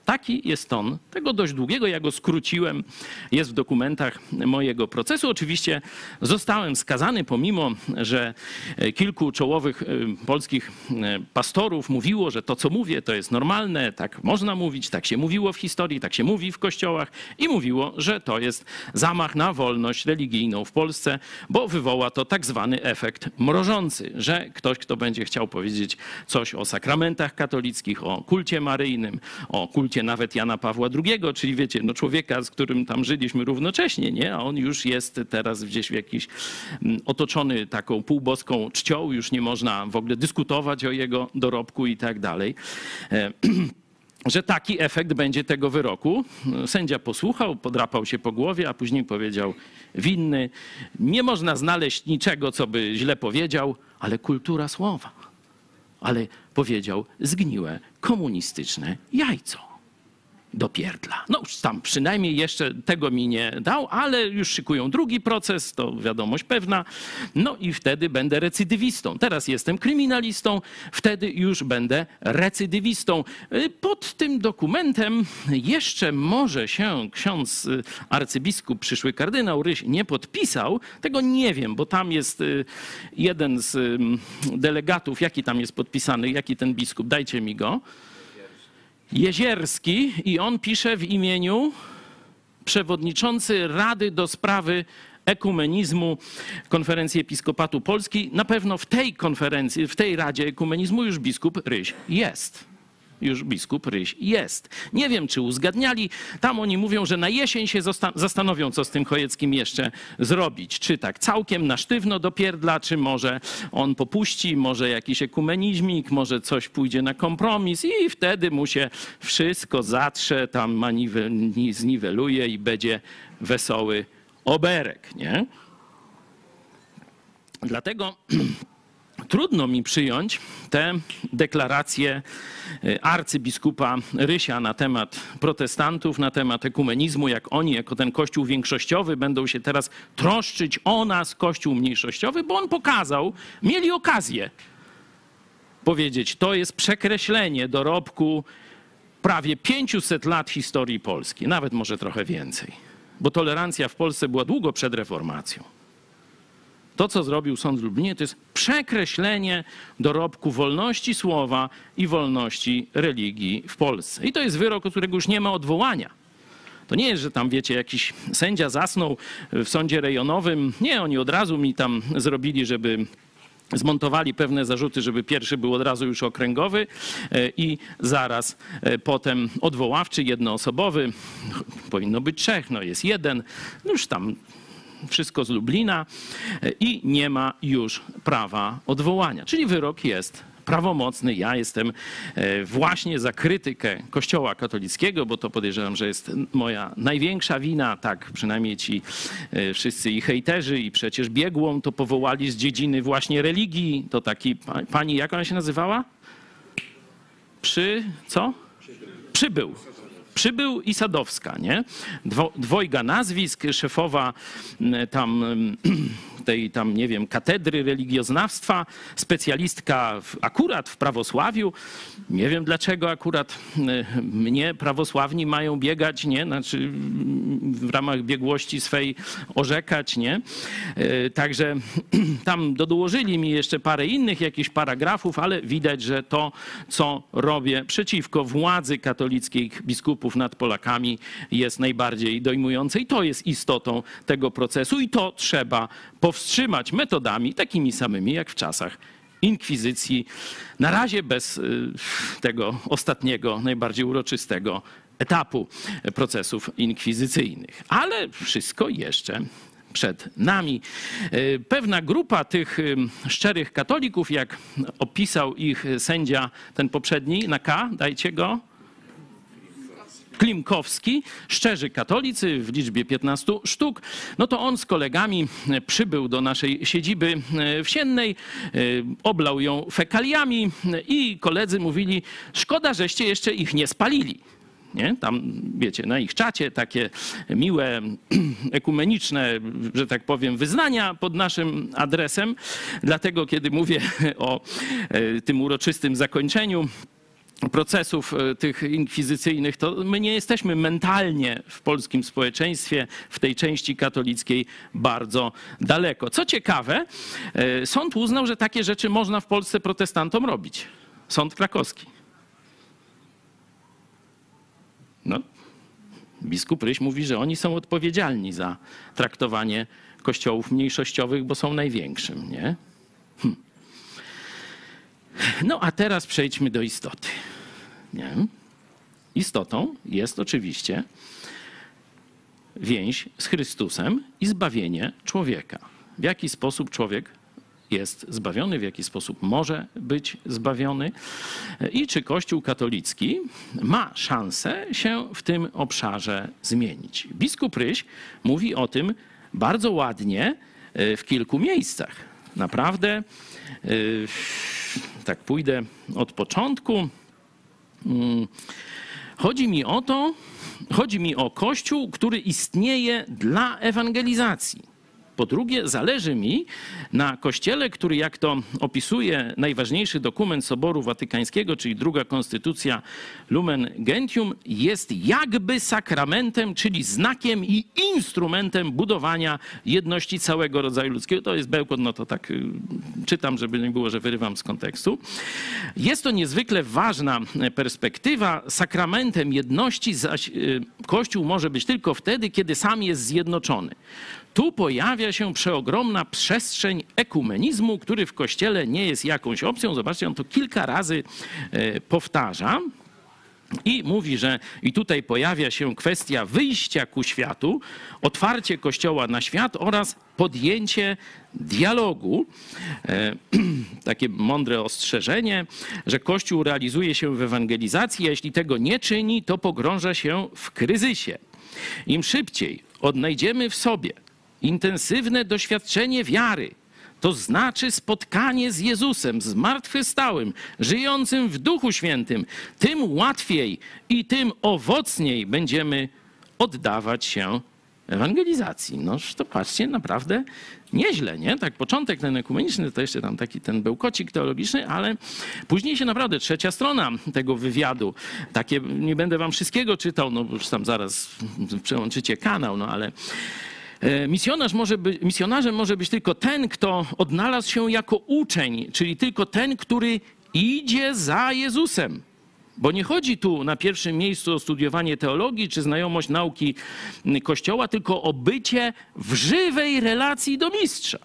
Taki jest ton tego dość długiego, ja go skróciłem, jest w dokumentach mojego procesu. Oczywiście zostałem skazany, pomimo że e, kilku czołowych e, polskich e, pastorów mówiło, że to, co mówię, to jest normalne, tak można mówić, tak się mówiło w historii, tak się mówi w kościołach i mówiło, że to jest zamach na wolność religijną w Polsce, bo wywoła to tak zwany efekt mrożący, że ktoś, kto będzie chciał powiedzieć coś o sakramentach katolickich, o kulcie maryjnym, o kulcie nawet Jana Pawła II, czyli wiecie, no człowieka, z którym tam żyliśmy równocześnie, nie? A on już jest teraz gdzieś w jakiś mm, otoczony taką półboską czcią, już nie można w ogóle dyskutować o jego dorobku i tak dalej. E, że taki efekt będzie tego wyroku. Sędzia posłuchał, podrapał się po głowie, a później powiedział: Winny, nie można znaleźć niczego, co by źle powiedział, ale kultura słowa. Ale powiedział zgniłe komunistyczne jajco do pierdla. No tam przynajmniej jeszcze tego mi nie dał, ale już szykują drugi proces, to wiadomość pewna. No i wtedy będę recydywistą. Teraz jestem kryminalistą, wtedy już będę recydywistą. Y, Pod tym dokumentem jeszcze może się ksiądz y, arcybiskup, przyszły kardynał Ryś nie podpisał. Tego nie wiem, bo tam jest y, jeden z delegatów, jaki tam jest podpisany, jaki ten biskup, dajcie mi go. Jezierski i on pisze w imieniu przewodniczący Rady do sprawy ekumenizmu Konferencji Episkopatu Polski. Na pewno w tej konferencji, w tej Radzie Ekumenizmu już biskup Ryś jest. Już biskup Ryś jest. Nie wiem, czy uzgadniali. Tam oni mówią, że na jesień się zastanowią, co z tym Chojeckim jeszcze zrobić. Czy tak całkiem na sztywno do pierdla, czy może on popuści, może jakiś ekumenizmik, może coś pójdzie na kompromis i wtedy mu się wszystko zatrze, tam maniwe- zniweluje i będzie wesoły oberek, nie? Dlatego trudno mi przyjąć te deklaracje y, arcybiskupa Rysia na temat protestantów, na temat ekumenizmu, jak oni jako ten kościół większościowy będą się teraz troszczyć o nas, kościół mniejszościowy, bo on pokazał, mieli okazję powiedzieć, to jest przekreślenie dorobku prawie 500 lat historii Polski, nawet może trochę więcej, bo tolerancja w Polsce była długo przed reformacją. To, co zrobił sąd w Lublinie, to jest przekreślenie dorobku wolności słowa i wolności religii w Polsce. I to jest wyrok, od którego już nie ma odwołania. To nie jest, że tam, wiecie, jakiś sędzia zasnął w sądzie rejonowym. Nie, oni od razu mi tam zrobili, żeby zmontowali pewne zarzuty, żeby pierwszy był od razu już okręgowy e, i zaraz e, potem odwoławczy, jednoosobowy. Powinno być trzech, no jest jeden. No już tam wszystko z Lublina e, i nie ma już prawa odwołania. Czyli wyrok jest prawomocny. Ja jestem e, właśnie za krytykę Kościoła katolickiego, bo to podejrzewam, że jest moja największa wina. Tak, przynajmniej ci e, wszyscy i hejterzy, i przecież biegłą to powołali z dziedziny właśnie religii. To taki pa- pani, jak ona się nazywała? Przy co? Przybył. Przybył i Sadowska, nie? Dwo, dwojga nazwisk, szefowa m, tam m, tej tam, nie wiem, katedry religioznawstwa, specjalistka w, akurat w prawosławiu. Nie wiem dlaczego akurat m, mnie prawosławni mają biegać, nie? Znaczy w ramach biegłości swej orzekać, nie? E, Także tam dołożyli mi jeszcze parę innych jakichś paragrafów, ale widać, że to, co robię przeciwko władzy katolickiej biskupów nad Polakami jest najbardziej dojmujące i to jest istotą tego procesu i to trzeba powstrzymać metodami takimi samymi jak w czasach inkwizycji. Na razie bez y, tego ostatniego, najbardziej uroczystego etapu procesów inkwizycyjnych. Ale wszystko jeszcze przed nami. E, Pewna grupa tych ym, szczerych katolików, jak opisał ich sędzia ten poprzedni na K, dajcie go. Klimkowski, szczerzy katolicy w liczbie 15 sztuk, no to on z kolegami e, przybył do naszej siedziby e, w Siennej, e, oblał ją fekaliami i koledzy mówili, szkoda, żeście jeszcze ich nie spalili. Nie? Tam, wiecie, na ich czacie takie miłe, ekumeniczne, że tak powiem, wyznania pod naszym adresem. Dlatego, kiedy mówię o tym uroczystym zakończeniu, procesów e, tych inkwizycyjnych, to my nie jesteśmy mentalnie w polskim społeczeństwie, w tej części katolickiej bardzo daleko. Co ciekawe, e, sąd uznał, że takie rzeczy można w Polsce protestantom robić. Sąd krakowski. No, biskup Ryś mówi, że oni są odpowiedzialni za traktowanie kościołów mniejszościowych, bo są największym, nie? Hm. No a teraz przejdźmy do istoty. Nie? Istotą jest oczywiście więź z Chrystusem i zbawienie człowieka. W jaki sposób człowiek jest zbawiony, w jaki sposób może być zbawiony i czy Kościół katolicki ma szansę się w tym obszarze zmienić. Biskup Ryś mówi o tym bardzo ładnie e, w kilku miejscach. Naprawdę, e, tak pójdę od początku. Mm, Chodzi mi o to, chodzi mi o Kościół, który istnieje dla ewangelizacji. Po drugie, zależy mi na kościele, który, jak to opisuje najważniejszy dokument Soboru Watykańskiego, czyli druga konstytucja Lumen Gentium, jest jakby sakramentem, czyli znakiem i instrumentem budowania jedności całego rodzaju ludzkiego. To jest bełkot, no to tak y, czytam, żeby nie było, że wyrywam z kontekstu. Jest to niezwykle ważna perspektywa. Sakramentem jedności zaś y, Kościół może być tylko wtedy, kiedy sam jest zjednoczony. Tu pojawia się przeogromna przestrzeń ekumenizmu, który w Kościele nie jest jakąś opcją. Zobaczcie, on to kilka razy e, powtarza. I mówi, że i tutaj pojawia się kwestia wyjścia ku światu, otwarcie Kościoła na świat oraz podjęcie dialogu. E, takie mądre ostrzeżenie, że Kościół realizuje się w ewangelizacji, a jeśli tego nie czyni, to pogrąża się w kryzysie. Im szybciej odnajdziemy w sobie intensywne doświadczenie wiary, to znaczy spotkanie z Jezusem, zmartwychwstałym, żyjącym w Duchu Świętym, tym łatwiej i tym owocniej będziemy oddawać się ewangelizacji. Noż to patrzcie, naprawdę nieźle, nie? Tak początek ten ekumeniczny, to jeszcze tam taki ten bełkocik teologiczny, ale później się naprawdę trzecia strona tego wywiadu, takie, nie będę wam wszystkiego czytał, no bo już tam zaraz przełączycie kanał, no ale Misjonarz może być, misjonarzem może być tylko ten, kto odnalazł się jako uczeń, czyli tylko ten, który idzie za Jezusem. Bo nie chodzi tu na pierwszym miejscu o studiowanie teologii czy znajomość nauki Kościoła, tylko o bycie w żywej relacji do mistrza.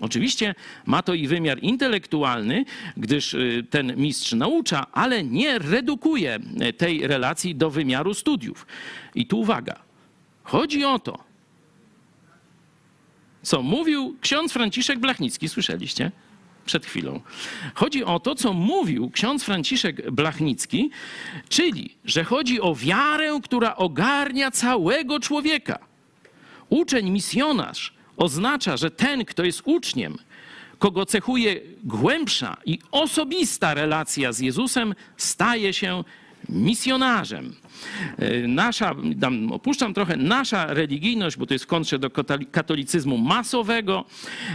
Oczywiście ma to i wymiar intelektualny, gdyż y, ten mistrz naucza, ale nie redukuje tej relacji do wymiaru studiów. I tu uwaga. Chodzi o to, co mówił ksiądz Franciszek Blachnicki, słyszeliście? Przed chwilą. Chodzi o to, co mówił ksiądz Franciszek Blachnicki, czyli, że chodzi o wiarę, która ogarnia całego człowieka. Uczeń, misjonarz oznacza, że ten, kto jest uczniem, kogo cechuje głębsza i osobista relacja z Jezusem, staje się misjonarzem. E, Nasza, tam opuszczam trochę, nasza religijność, bo to jest w kontrze do katolicyzmu masowego,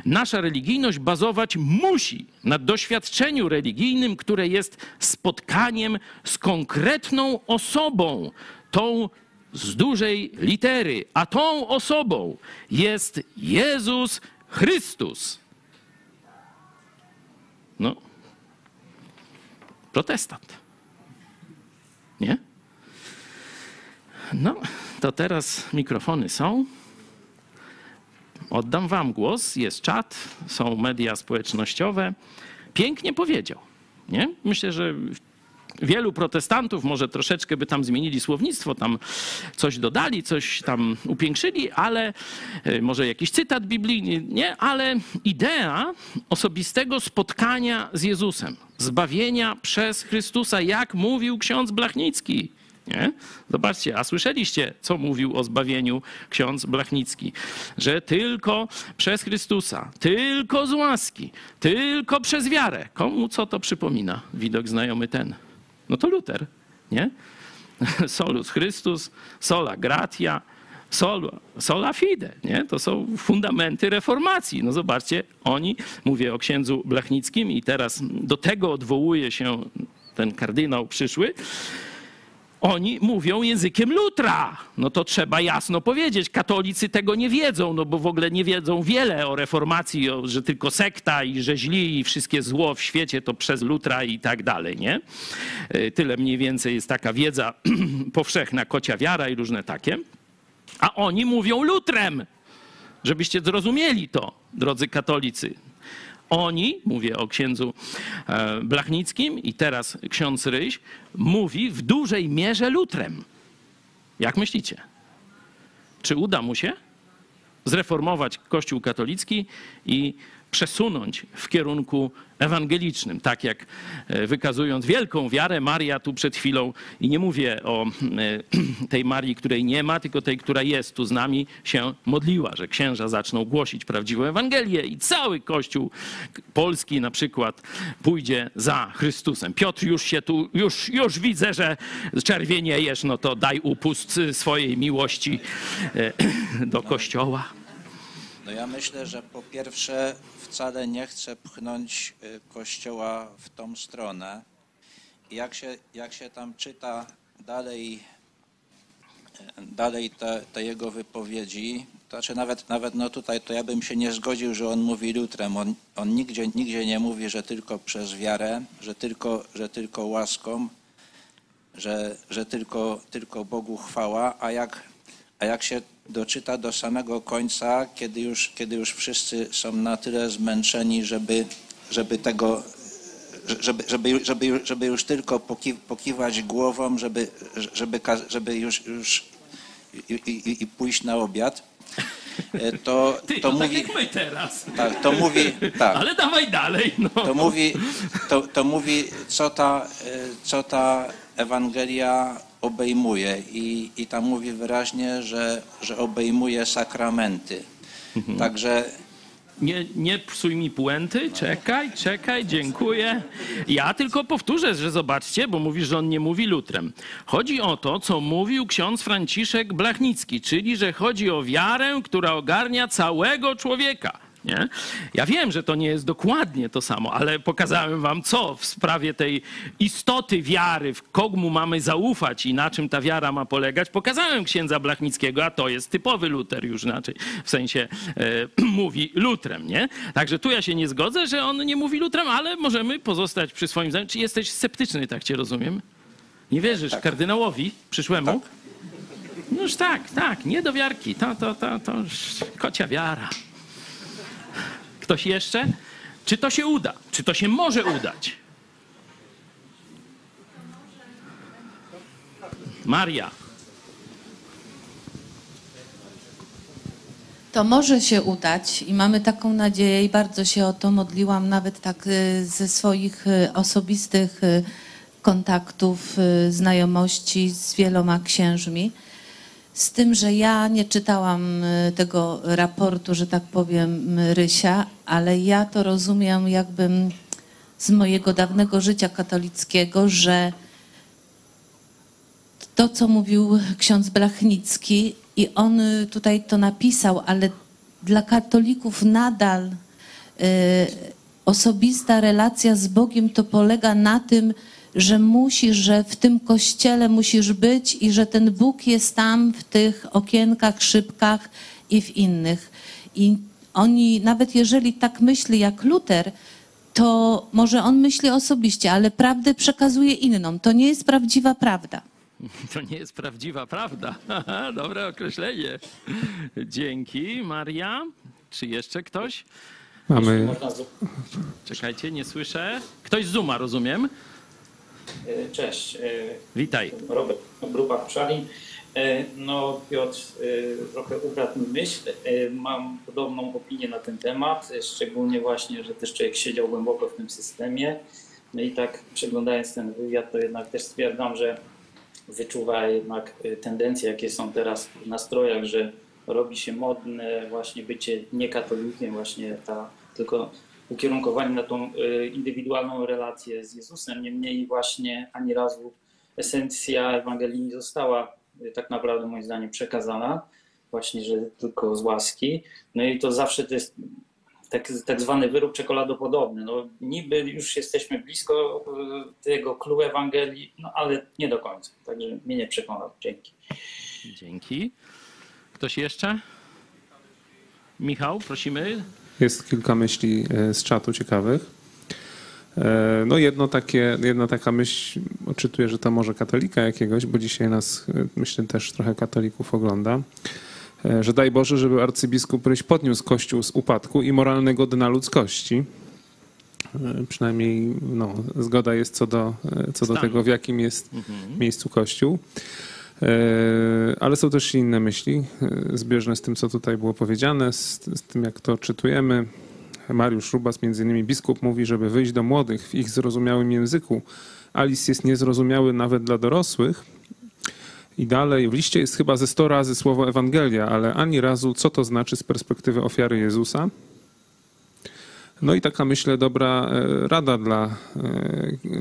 nasza religijność bazować musi na doświadczeniu religijnym, które jest spotkaniem z konkretną osobą, tą z dużej litery, a tą osobą jest Jezus Chrystus. No, protestant. Nie? No, to teraz mikrofony są. Oddam Wam głos. Jest czat, są media społecznościowe. Pięknie powiedział. Nie? Myślę, że wielu protestantów może troszeczkę by tam zmienili słownictwo, tam coś dodali, coś tam upiększyli, ale e, może jakiś cytat biblijny, nie, ale idea osobistego spotkania z Jezusem, zbawienia przez Chrystusa, jak mówił ksiądz Blachnicki. Nie? Zobaczcie, a słyszeliście, co mówił o zbawieniu ksiądz Blachnicki? Że tylko przez Chrystusa, tylko z łaski, tylko przez wiarę. Komu co to przypomina? Widok znajomy ten. No to Luter, nie? solus Christus, sola gratia, sola, fide. Nie? To są fundamenty reformacji. No zobaczcie, oni, mówię o księdzu Blachnickim i teraz do tego odwołuje się ten kardynał przyszły, oni mówią językiem Lutra. No to trzeba jasno powiedzieć. Katolicy tego nie wiedzą, no bo w ogóle nie wiedzą wiele o reformacji, o, że tylko sekta i że źli i wszystkie zło w świecie to przez Lutra i tak dalej, nie? Y, Tyle mniej więcej jest taka wiedza powszechna, kocia wiara i różne takie. A oni mówią Lutrem. Żebyście zrozumieli to, drodzy katolicy. Oni, mówię o księdzu e, Blachnickim i teraz ksiądz Ryś, mówi w dużej mierze lutrem. Jak myślicie? Czy uda mu się zreformować Kościół katolicki i przesunąć w kierunku ewangelicznym, tak jak e, wykazując wielką wiarę Maria tu przed chwilą i nie mówię o e, tej Marii, której nie ma, tylko tej, która jest tu z nami, się modliła, że księża zaczną głosić prawdziwą Ewangelię i cały Kościół polski na przykład pójdzie za Chrystusem. Piotr już się tu, już, już widzę, że czerwieniejesz, no to daj upust swojej miłości e, do Kościoła. No ja myślę, że po pierwsze wcale nie chcę pchnąć y, Kościoła w tą stronę. Jak się, jak się tam czyta dalej, y, dalej te, te jego wypowiedzi, to znaczy nawet, nawet no tutaj to ja bym się nie zgodził, że on mówi lutrem. On, on nigdzie, nigdzie nie mówi, że tylko przez wiarę, że tylko, że tylko łaską, że, że tylko, tylko Bogu chwała, a jak, a jak się doczyta do samego końca, kiedy już, kiedy już wszyscy są na tyle zmęczeni, żeby, żeby tego, żeby, żeby, żeby, żeby już tylko poki, pokiwać głową, żeby, żeby, żeby już, już i, i, i pójść na obiad, e, to, Ty, to to tak mówi, jak my teraz. tak, to mówi, tak. Ale dawaj dalej. No. To mówi, to, to mówi co, ta, y, co ta Ewangelia obejmuje i, i tam mówi wyraźnie, że, że obejmuje sakramenty. Także Nie, nie psuj mi puenty, czekaj, czekaj, dziękuję. Ja tylko powtórzę, że zobaczcie, bo mówisz, że on nie mówi lutrem. Chodzi o to, co mówił ksiądz Franciszek Blachnicki, czyli że chodzi o wiarę, która ogarnia całego człowieka. Nie? Ja wiem, że to nie jest dokładnie to samo, ale pokazałem wam co w sprawie tej istoty wiary, w komu mamy zaufać i na czym ta wiara ma polegać. Pokazałem księdza Blachnickiego, a to jest typowy Luter już inaczej, w sensie e, mówi lutrem, nie? Także tu ja się nie zgodzę, że on nie mówi lutrem, ale możemy pozostać przy swoim zdaniu. Czy jesteś sceptyczny, tak cię rozumiem? Nie wierzysz kardynałowi przyszłemu? Tak. No już tak, tak, nie do wiarki. To, to, to, to kocia wiara. Ktoś jeszcze? Czy to się uda? Czy to się może udać? Maria. To może się udać i mamy taką nadzieję i bardzo się o to modliłam, nawet tak y, ze swoich y, osobistych y, kontaktów, znajomości z wieloma księżmi. Z tym, że ja nie czytałam y, tego raportu, że tak powiem, Rysia, ale ja to rozumiem jakbym z mojego dawnego życia katolickiego, że to, co mówił ksiądz Blachnicki, i on y, tutaj to napisał, ale dla katolików nadal y, osobista relacja z Bogiem to polega na tym, że musisz, że w tym kościele musisz być i że ten Bóg jest tam w tych okienkach, szybkach i w innych. I oni, nawet jeżeli tak myśli jak Luter, to może on myśli osobiście, ale prawdę przekazuje inną. To nie jest prawdziwa prawda. To nie jest prawdziwa prawda. Dobre określenie. Dzięki, Maria. Czy jeszcze ktoś? Mamy, Czekajcie, nie słyszę. Ktoś z Zuma, rozumiem? E, Cześć, e, Witaj. Robert Gruba Szalin. E, No Piotr trochę ukradł mi myśl. Mam podobną opinię na ten temat, szczególnie właśnie, że też człowiek siedział głęboko w tym systemie. No i tak przeglądając ten wywiad, to jednak też stwierdzam, że wyczuwa jednak tendencje, jakie są teraz w nastrojach, że robi się modne właśnie bycie niekatolikiem, właśnie ta tylko ukierunkowanie na tą e, indywidualną relację z Jezusem. Niemniej właśnie ani razu esencja Ewangelii nie została y, tak naprawdę moim zdaniem przekazana, właśnie, że tylko z łaski. No i to zawsze to jest tak, tak zwany wyrób czekoladopodobny. No, niby już jesteśmy blisko y, tego clue Ewangelii, no ale nie do końca. Także mnie nie przekonał. Dzięki. Dzięki. Ktoś jeszcze? Michał, prosimy. Jest kilka myśli e, z czatu ciekawych. E, No jedno takie, jedna taka myśl, odczytuję, że to może katolika jakiegoś, bo dzisiaj nas, e, myślę, też trochę katolików ogląda, że daj Boże, żeby arcybiskup Ryś podniósł Kościół z upadku i moralnego dna ludzkości. Przynajmniej no, zgoda jest co do, co do Stanu. tego, w jakim jest miejscu Kościół. E, Ale są też inne myśli, e, zbieżne z tym, co tutaj było powiedziane, z, z tym, jak to czytujemy. Mariusz Rubas, między innymi biskup, mówi, żeby wyjść do młodych w ich zrozumiałym języku. Alice jest niezrozumiały nawet dla dorosłych. I dalej, w liście jest chyba ze 100 razy słowo Ewangelia, ale ani razu, co to znaczy z perspektywy ofiary Jezusa. No i taka, myślę, dobra e, rada dla,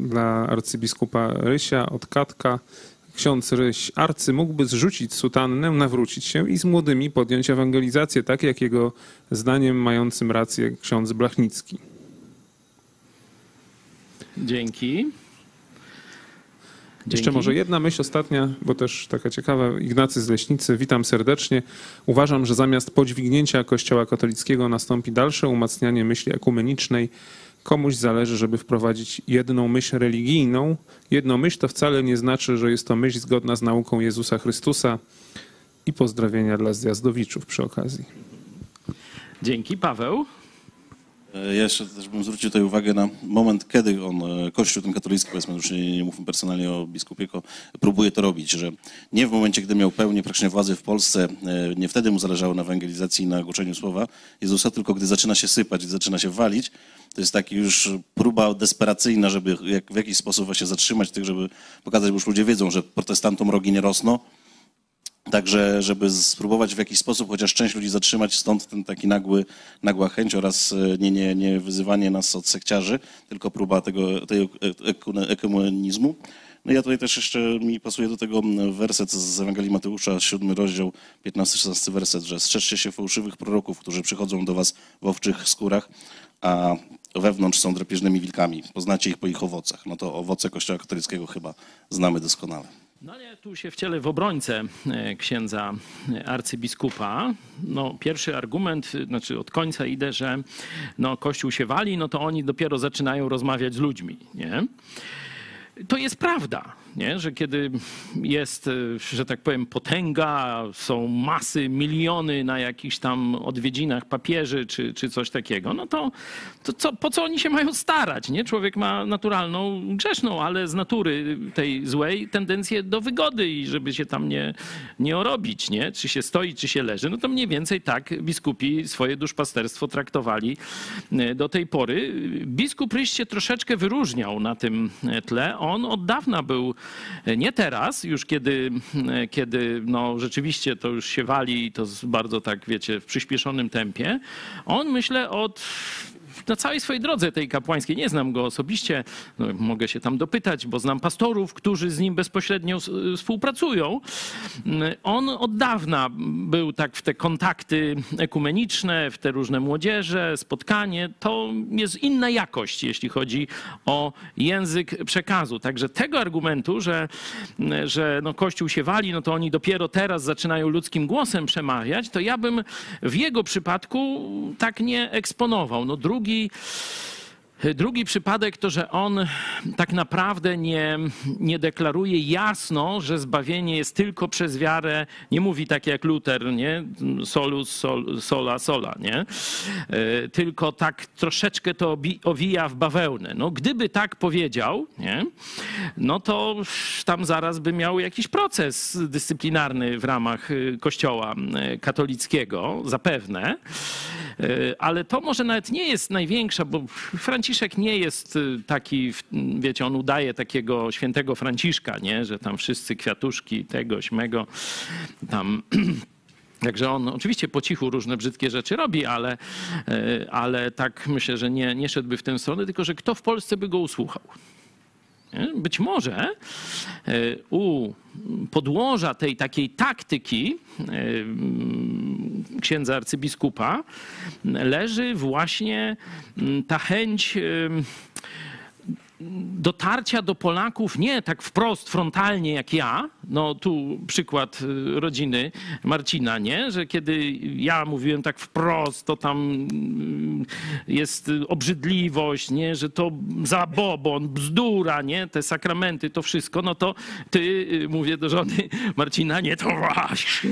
dla arcybiskupa Rysia od Katka. Ksiądz Ryś, arcy mógłby zrzucić sutannę, nawrócić się i z młodymi podjąć ewangelizację, tak jak jego zdaniem mającym rację ksiądz Blachnicki. Dzięki. Jeszcze Dzięki. może jedna myśl ostatnia, bo też taka ciekawa. Ignacy z Leśnicy, witam serdecznie. Uważam, że zamiast podźwignięcia Kościoła katolickiego nastąpi dalsze umacnianie myśli ekumenicznej. Komuś zależy, żeby wprowadzić jedną myśl religijną. Jedną myśl to wcale nie znaczy, że jest to myśl zgodna z nauką Jezusa Chrystusa. I pozdrowienia dla zjazdowiczów przy okazji. Dzięki. Paweł. E, Ja jeszcze też bym zwrócił tutaj uwagę na moment, kiedy on, e, Kościół ten katolicki, powiedzmy, już nie, nie mówmy personalnie o biskupie, próbuje to robić, że nie w momencie, gdy miał pełnię praktycznie władzy w Polsce, e, nie wtedy mu zależało na ewangelizacji i na głoszeniu słowa Jezusa, tylko gdy zaczyna się sypać, gdy zaczyna się walić, to jest taki już próba desperacyjna, żeby jak, w jakiś sposób właśnie zatrzymać tych, żeby pokazać, bo już ludzie wiedzą, że protestantom rogi nie rosną, Także, żeby spróbować w jakiś sposób chociaż część ludzi zatrzymać, stąd ten taki nagły, nagła chęć oraz e, nie, nie, nie wyzywanie nas od sekciarzy, tylko próba tego, tego eku- ekumenizmu. No ja tutaj też jeszcze mi pasuje do tego werset z Ewangelii Mateusza, siódmy rozdział, 15-16 werset, że strzeżcie się fałszywych proroków, którzy przychodzą do was w owczych skórach, a wewnątrz są drapieżnymi wilkami. Poznacie ich po ich owocach. No to owoce Kościoła katolickiego chyba znamy doskonale. No tu się wcielę w obrońcę e, księdza e, arcybiskupa. No, pierwszy argument, e, znaczy od końca idę, że no, Kościół się wali, no to oni dopiero zaczynają rozmawiać z ludźmi, nie? To jest prawda, nie? że kiedy jest, że tak powiem, potęga, są masy, miliony na jakichś tam odwiedzinach papieży czy, czy coś takiego, no to, to co, po co oni się mają starać? Nie? Człowiek ma naturalną, grzeszną, ale z natury tej złej tendencję do wygody i żeby się tam nie, nie orobić, nie? czy się stoi, czy się leży. No to mniej więcej tak biskupi swoje duszpasterstwo traktowali e, do tej pory. Biskup Ryś się troszeczkę wyróżniał na tym tle. On od dawna był, nie teraz, już kiedy, kiedy no, rzeczywiście to już się wali i to bardzo tak, wiecie, w przyspieszonym tempie. On myślę od na całej swojej drodze tej kapłańskiej, nie znam go osobiście, no, mogę się tam dopytać, bo znam pastorów, którzy z nim bezpośrednio współpracują. On od dawna był tak w te kontakty ekumeniczne, w te różne młodzieże, spotkanie. To jest inna jakość, jeśli chodzi o język przekazu. Także tego argumentu, że, że no Kościół się wali, no to oni dopiero teraz zaczynają ludzkim głosem przemawiać, to ja bym w jego przypadku tak nie eksponował. No drugi Drugi przypadek to, że on tak naprawdę nie, nie deklaruje jasno, że zbawienie jest tylko przez wiarę. Nie mówi tak jak Luter, nie? Solus, sol, sola, sola, nie? E, Tylko tak troszeczkę to owija w bawełnę. No, gdyby tak powiedział, nie? No to tam zaraz by miał jakiś proces dyscyplinarny w ramach y, Kościoła y, katolickiego, zapewne. Y, Ale to może nawet nie jest największa, bo Franciszek nie jest y, taki, wiecie, on udaje takiego świętego Franciszka, nie? że tam wszyscy kwiatuszki tego, śmego, tam... Także on oczywiście po cichu różne brzydkie rzeczy robi, ale, y, ale tak myślę, że nie, nie szedłby w tę stronę, tylko że kto w Polsce by go usłuchał? Być może e, u podłoża tej takiej taktyki e, księdza arcybiskupa leży właśnie mm, ta chęć dotarcia do Polaków nie tak wprost, frontalnie jak ja. No tu przykład y, rodziny Marcina, nie? Że kiedy ja mówiłem tak wprost, to tam mm, jest y, obrzydliwość, nie? Że to zabobon, bzdura, nie? Te sakramenty, to wszystko. No to ty, y, mówię do żony Marcina, nie, to właśnie,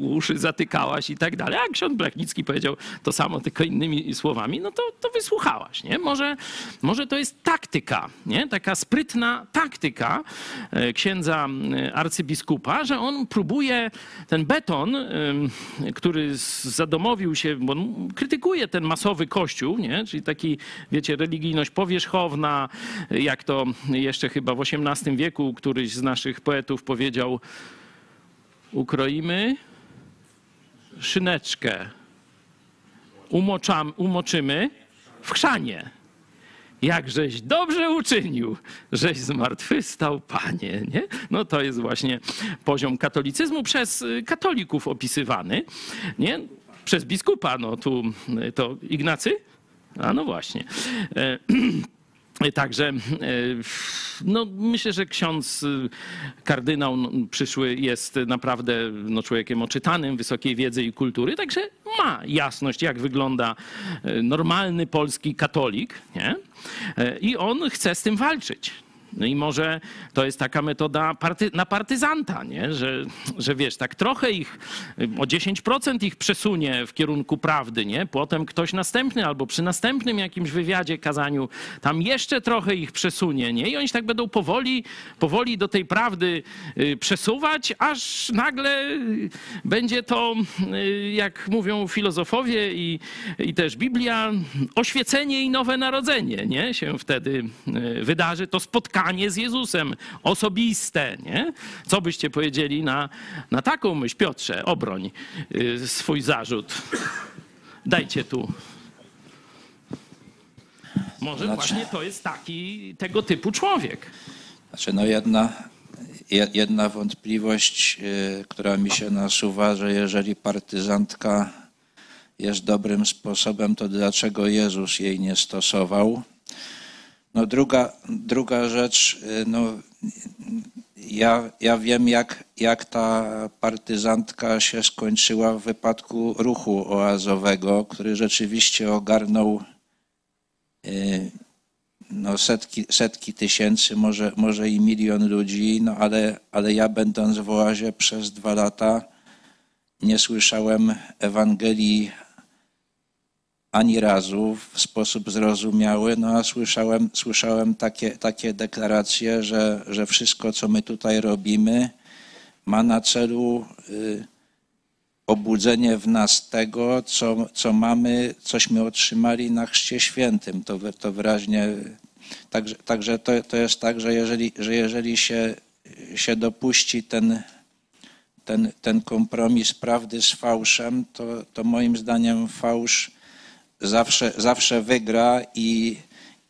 uszy zatykałaś i tak dalej. A ksiądz Blachnicki powiedział to samo, tylko innymi słowami. No to, to wysłuchałaś, nie? Może, może to jest taktyka, nie? Taka sprytna taktyka e, księdza e, arcybiskupa, że on próbuje ten beton, który zadomowił się, bo on krytykuje ten masowy kościół, nie? Czyli taki, wiecie, religijność powierzchowna, jak to jeszcze chyba w XVIII wieku któryś z naszych poetów powiedział, ukroimy szyneczkę, umoczam, umoczymy w chrzanie. Jakżeś dobrze uczynił, żeś zmartwychwstał, panie, nie? No to jest właśnie poziom katolicyzmu przez y, katolików opisywany, nie? Przez biskupa, no tu y, to Ignacy? A no właśnie. E, Także e, no, myślę, że ksiądz y, kardynał przyszły jest naprawdę no, człowiekiem oczytanym, wysokiej wiedzy i kultury, także ma jasność, jak wygląda e, normalny polski katolik. Nie? I on chce z tym walczyć. No i może to jest taka metoda party, na partyzanta, nie? Że, że wiesz, tak trochę ich, o 10% ich przesunie w kierunku prawdy, nie? Potem ktoś następny albo przy następnym jakimś wywiadzie, kazaniu, tam jeszcze trochę ich przesunie, nie? I oni tak będą powoli, powoli do tej prawdy y, przesuwać, aż nagle y, będzie to, y, jak mówią filozofowie i, i też Biblia, oświecenie i nowe narodzenie, nie? Się wtedy wydarzy. To spotkanie z Jezusem, osobiste, nie? Co byście powiedzieli na, na taką myśl? Piotrze, obroń y, swój zarzut. Dajcie tu. Może Znaczy- właśnie to jest taki, tego typu człowiek. Znaczy, no jedna, je- jedna wątpliwość, y, która mi się nasuwa, że jeżeli partyzantka jest dobrym sposobem, to dlaczego Jezus jej nie stosował? No druga, druga rzecz, y, no ja, ja wiem jak, jak ta partyzantka się skończyła w wypadku ruchu oazowego, który rzeczywiście ogarnął y, no setki, setki tysięcy, może, może i milion ludzi, no ale, ale ja będąc w oazie przez dwa lata nie słyszałem Ewangelii ani razu w sposób zrozumiały, no a słyszałem, słyszałem takie, takie deklaracje, że, że wszystko, co my tutaj robimy, ma na celu y, obudzenie w nas tego, co, co mamy, cośmy otrzymali na Chrzcie Świętym. To, to wyraźnie. Także, także to, to jest tak, że jeżeli, że jeżeli się, się dopuści ten, ten, ten kompromis prawdy z fałszem, to, to moim zdaniem fałsz zawsze, zawsze wygra i,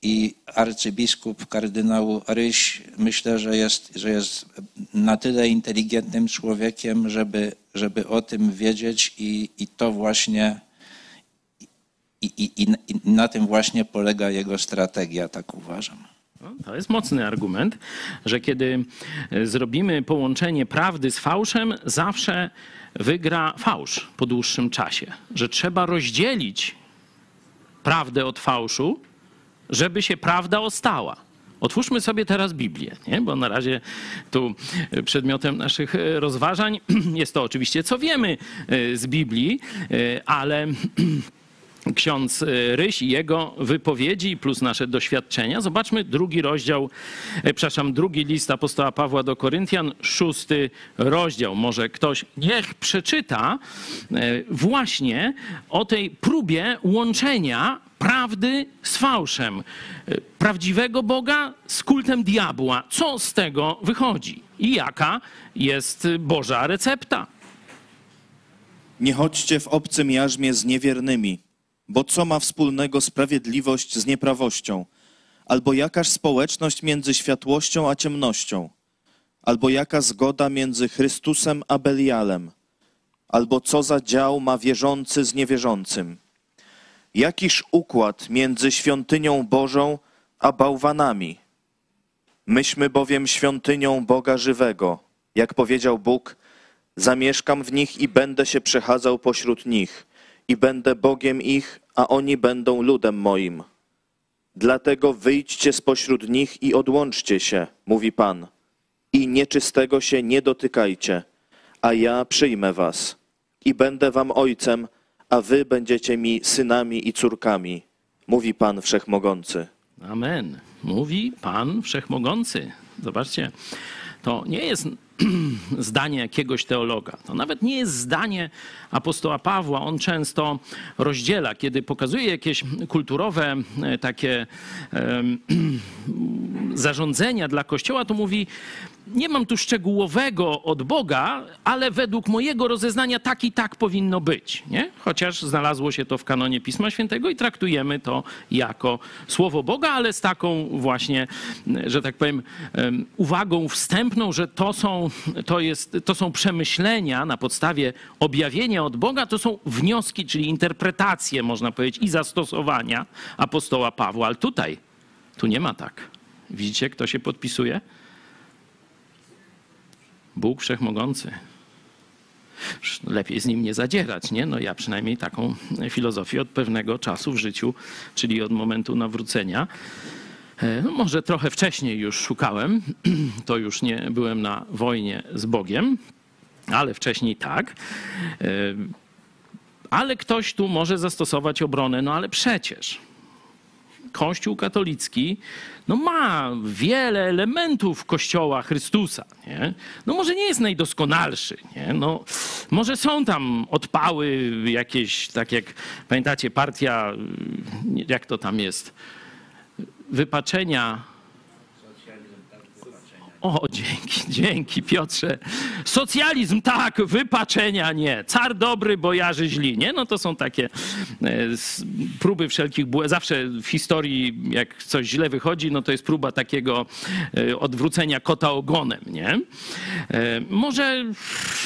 i arcybiskup kardynał Ryś myślę, że jest, że jest na tyle inteligentnym człowiekiem, żeby, żeby o tym wiedzieć i, i to właśnie i, i, i na tym właśnie polega jego strategia, tak uważam. No, To jest mocny argument, że kiedy e, zrobimy połączenie prawdy z fałszem, zawsze wygra fałsz po dłuższym czasie. Że trzeba rozdzielić prawdę od fałszu, żeby się prawda ostała. Otwórzmy sobie teraz Biblię, nie? bo na razie tu e, przedmiotem naszych e, rozważań jest to oczywiście, co wiemy e, z Biblii, ale ksiądz e, Ryś i jego wypowiedzi plus nasze doświadczenia. Zobaczmy drugi rozdział, e, przepraszam, drugi list apostoła Pawła do Koryntian, szósty rozdział. Może ktoś niech przeczyta e, właśnie o tej próbie łączenia prawdy z fałszem, prawdziwego Boga z kultem diabła. Co z tego wychodzi i jaka jest Boża recepta? Nie chodźcie w obcym jarzmie z niewiernymi, bo co ma wspólnego sprawiedliwość z nieprawością? Albo jakaż społeczność między światłością a ciemnością? Albo jaka zgoda między Chrystusem a Belialem? Albo co za dział ma wierzący z niewierzącym? Jakiż układ między świątynią Bożą a bałwanami? Myśmy bowiem świątynią Boga żywego. Jak powiedział Bóg, zamieszkam w nich i będę się przechadzał pośród nich, i będę Bogiem ich, a oni będą ludem moim. Dlatego wyjdźcie spośród nich i odłączcie się, mówi Pan, i nieczystego się nie dotykajcie, a ja przyjmę was i będę wam ojcem, a wy będziecie mi synami i córkami, mówi Pan Wszechmogący. Amen. Mówi Pan Wszechmogący. Zobaczcie, to nie jest zdanie jakiegoś teologa. To nawet nie jest zdanie apostoła Pawła. On często rozdziela, kiedy pokazuje jakieś kulturowe e, takie zarządzenia dla Kościoła, to mówi, nie mam tu szczegółowego od Boga, ale według mojego rozeznania tak i tak powinno być. Nie? Chociaż znalazło się to w kanonie Pisma Świętego i traktujemy to jako słowo Boga, ale z taką właśnie, że tak powiem, em, uwagą wstępną, że to są, to jest, to są przemyślenia na podstawie objawienia od Boga, to są wnioski, czyli interpretacje, można powiedzieć, i zastosowania apostoła Pawła. Ale tutaj, tu nie ma tak. Widzicie, kto się podpisuje? Bóg Wszechmogący. Lepiej z nim nie zadzierać, nie? No ja przynajmniej taką filozofię od pewnego czasu w życiu, czyli od momentu nawrócenia. E, No może trochę wcześniej już szukałem, to już nie byłem na wojnie z Bogiem, ale wcześniej tak. E, Ale ktoś tu może zastosować obronę, no ale przecież Kościół katolicki no ma wiele elementów Kościoła Chrystusa. Nie? No może nie jest najdoskonalszy. Nie? No, może są tam odpały jakieś, tak jak pamiętacie, partia, y, jak to tam jest, wypaczenia. O, dzięki, dzięki Piotrze. Socjalizm tak, wypaczenia nie. Car dobry, bojarzy źli, nie? No to są takie e, próby wszelkich. Zawsze w historii, jak coś źle wychodzi, no to jest próba takiego e, odwrócenia kota ogonem, nie? E, Może,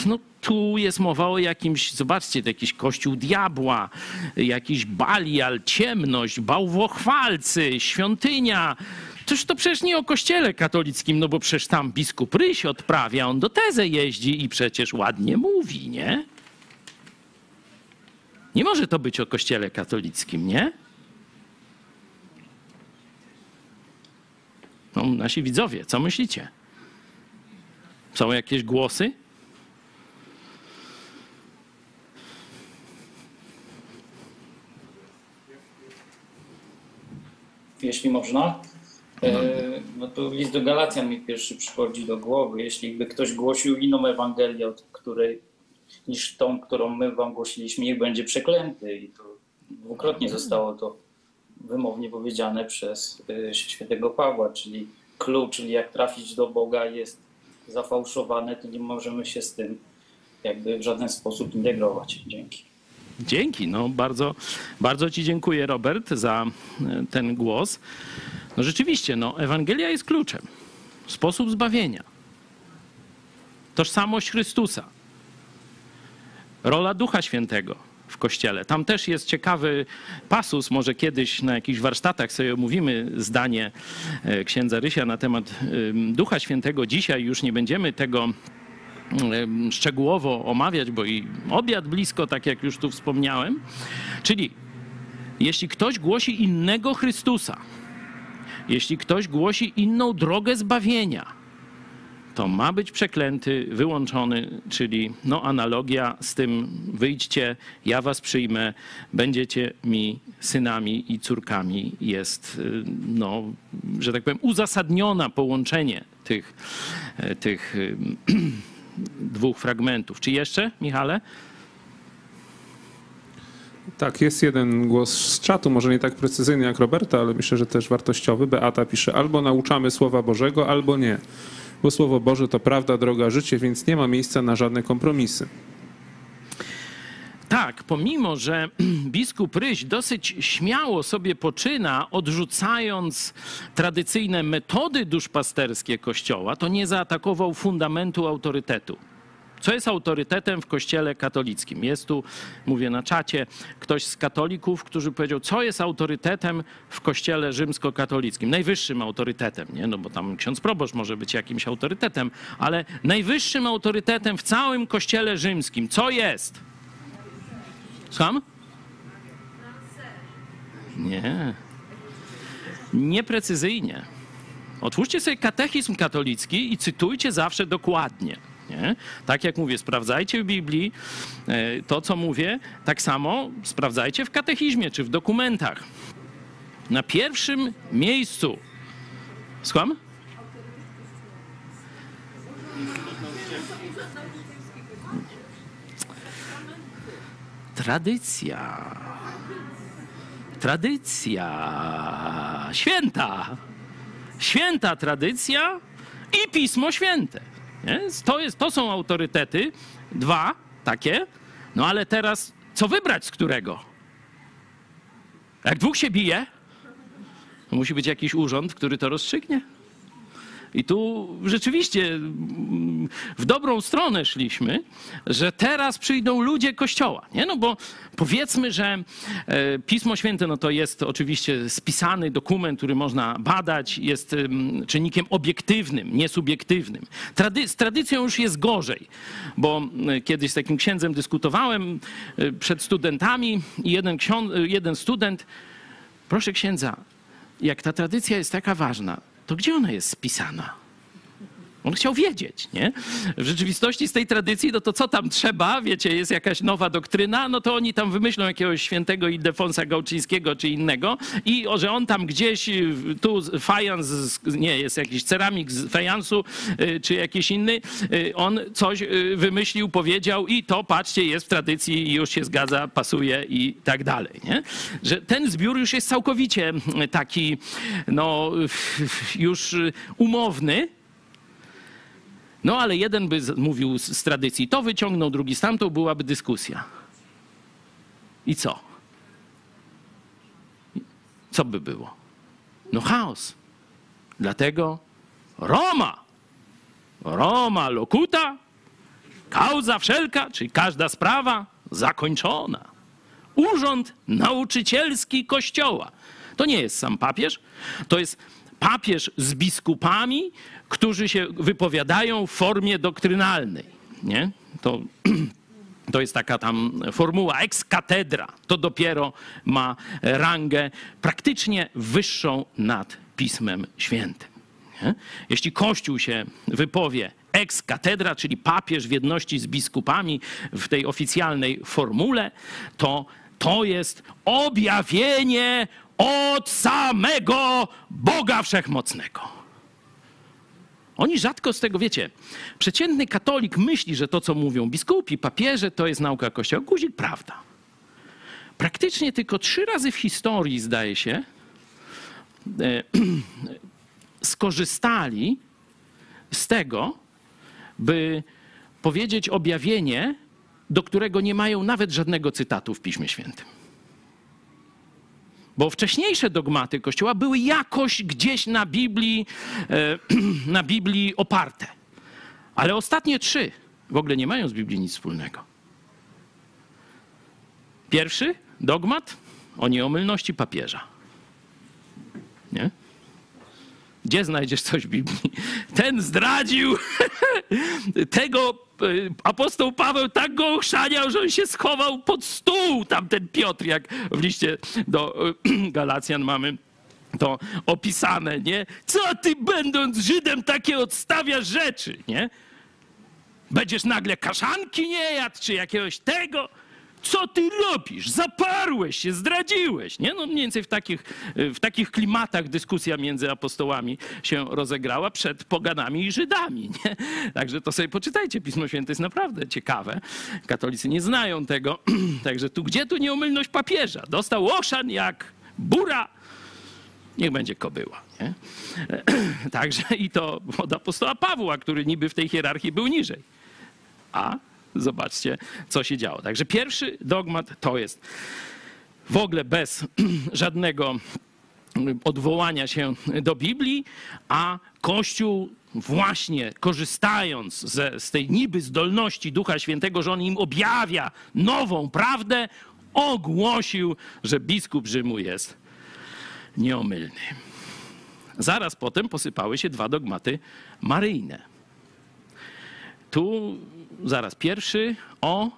no tu jest mowa o jakimś, zobaczcie, jakiś kościół diabła, jakiś balial, ciemność, bałwochwalcy, świątynia. Toż to przecież nie o kościele katolickim, no bo przecież tam biskup Ryś odprawia, on do tezę jeździ i przecież ładnie mówi, nie? Nie może to być o kościele katolickim, nie? No, nasi widzowie, co myślicie? Są jakieś głosy? jeśli można. No to list do Galacjan mi pierwszy przychodzi do głowy. Jeśli by ktoś głosił inną Ewangelię, od której, niż tą, którą my wam głosiliśmy, niech będzie przeklęty. I to dwukrotnie zostało to wymownie powiedziane przez e, świętego Pawła, czyli klucz, czyli jak trafić do Boga jest zafałszowane, to nie możemy się z tym jakby w żaden sposób integrować. Dzięki. Dzięki, no bardzo, bardzo Ci dziękuję, Robert, za e, ten głos. No rzeczywiście, no, Ewangelia jest kluczem. Sposób zbawienia. Tożsamość Chrystusa. Rola Ducha Świętego w Kościele. Tam też jest ciekawy pasus, może kiedyś na jakichś warsztatach sobie omówimy zdanie e, księdza Rysia na temat em, Ducha Świętego. Dzisiaj już nie będziemy tego em, szczegółowo omawiać, bo i obiad blisko, tak jak już tu wspomniałem. Czyli jeśli ktoś głosi innego Chrystusa, jeśli ktoś głosi inną drogę zbawienia, to ma być przeklęty, wyłączony, czyli no, analogia z tym wyjdźcie, ja was przyjmę, będziecie mi synami i córkami jest, no, że tak powiem, uzasadniona połączenie tych, e, tych y, dwóch fragmentów. Czy jeszcze, Michale? Tak, jest jeden głos z czatu, może nie tak precyzyjny jak Roberta, ale myślę, że też wartościowy. Beata pisze, albo nauczamy Słowa Bożego, albo nie. Bo Słowo Boże to prawda, droga, życie, więc nie ma miejsca na żadne kompromisy. tak, pomimo, że biskup Ryś dosyć śmiało sobie poczyna, odrzucając tradycyjne metody duszpasterskie Kościoła, to nie zaatakował fundamentu autorytetu. Co jest autorytetem w kościele katolickim? Jest tu, mówię na czacie, ktoś z katolików, który powiedział, co jest autorytetem w kościele rzymskokatolickim? Najwyższym autorytetem, nie? No bo tam ksiądz proboszcz może być jakimś autorytetem, ale najwyższym autorytetem w całym kościele rzymskim, co jest? Słucham? Nie. Nieprecyzyjnie. Otwórzcie sobie katechizm katolicki i cytujcie zawsze dokładnie. Nie? Tak jak mówię, sprawdzajcie w Biblii e, to, co mówię, tak samo sprawdzajcie w katechizmie czy w dokumentach. Na pierwszym miejscu. Słucham? Tradycja. Tradycja. Święta. Święta tradycja i Pismo Święte. To, jest, to są autorytety, dwa takie. No ale teraz co wybrać z którego? Jak dwóch się bije, to musi być jakiś urząd, który to rozstrzygnie. I tu rzeczywiście w dobrą stronę szliśmy, że teraz przyjdą ludzie Kościoła. Nie? No bo powiedzmy, że e, Pismo Święte no to jest oczywiście spisany dokument, który można badać, jest em, czynnikiem obiektywnym, nie subiektywnym. Trady z tradycją już jest gorzej, bo e, kiedyś z takim księdzem dyskutowałem e, przed studentami i jeden, jeden student, proszę księdza, jak ta tradycja jest taka ważna, to gdzie ona jest spisana? On chciał wiedzieć, nie? W rzeczywistości z tej tradycji, no to co tam trzeba, wiecie, jest jakaś nowa doktryna, no to oni tam wymyślą jakiegoś świętego Ildefonsa Gałczyńskiego czy innego i o, że on tam gdzieś, y, tu fajans, nie, jest jakiś ceramik z fajansu y, czy jakiś inny, y, on coś wymyślił, powiedział i to, patrzcie, jest w tradycji i już się zgadza, pasuje i tak dalej, nie? Że ten zbiór już jest całkowicie taki, no, już umowny, no ale jeden by mówił z, z tradycji to wyciągnął, drugi z tamtą, byłaby dyskusja. I co? Co by było? No chaos. Dlatego Roma. Roma locuta, causa wszelka, czyli każda sprawa zakończona. Urząd nauczycielski Kościoła. To nie jest sam papież, to jest papież z biskupami, którzy się wypowiadają w formie doktrynalnej. Nie? To, to jest taka tam formuła ex cathedra. To dopiero ma rangę praktycznie wyższą nad Pismem Świętym. Nie? Jeśli Kościół się wypowie ex cathedra, czyli papież w jedności z biskupami w tej oficjalnej formule, to to jest objawienie od samego Boga Wszechmocnego. Oni rzadko z tego, wiecie, przeciętny katolik myśli, że to, co mówią biskupi, papieże, to jest nauka Kościoła. Guzik, prawda. Praktycznie tylko trzy razy w historii, zdaje się, e, skorzystali z tego, by powiedzieć objawienie, do którego nie mają nawet żadnego cytatu w Piśmie Świętym. Bo wcześniejsze dogmaty Kościoła były jakoś gdzieś na Biblii, e, na Biblii oparte. Ale ostatnie trzy w ogóle nie mają z Biblii nic wspólnego. Pierwszy dogmat o nieomylności papieża. Nie? Gdzie znajdziesz coś w Biblii? Ten zdradził tego. E, Apostoł Paweł tak go ochrzaniał, że on się schował pod stół. Tamten Piotr, jak w liście do e, Galacjan mamy to opisane, nie? Co ty, będąc Żydem, takie odstawiasz rzeczy, nie? Będziesz nagle kaszanki nie jadł, czy jakiegoś tego. Co ty robisz? Zaparłeś się, zdradziłeś. Nie? No mniej więcej w takich, w takich klimatach dyskusja między apostołami się rozegrała przed poganami i Żydami. Nie? Także to sobie poczytajcie. Pismo Święte jest naprawdę ciekawe. Katolicy nie znają tego. Także tu gdzie tu nieomylność papieża? Dostał oszan jak bura. Niech będzie kobyła. Nie? Także i to od apostoła Pawła, który niby w tej hierarchii był niżej. A Zobaczcie, co się działo. Także pierwszy dogmat to jest w ogóle bez żadnego odwołania się do Biblii, a Kościół właśnie korzystając ze, z tej niby zdolności Ducha Świętego, że on im objawia nową prawdę, ogłosił, że biskup Rzymu jest nieomylny. Zaraz potem posypały się dwa dogmaty maryjne. Tu zaraz pierwszy o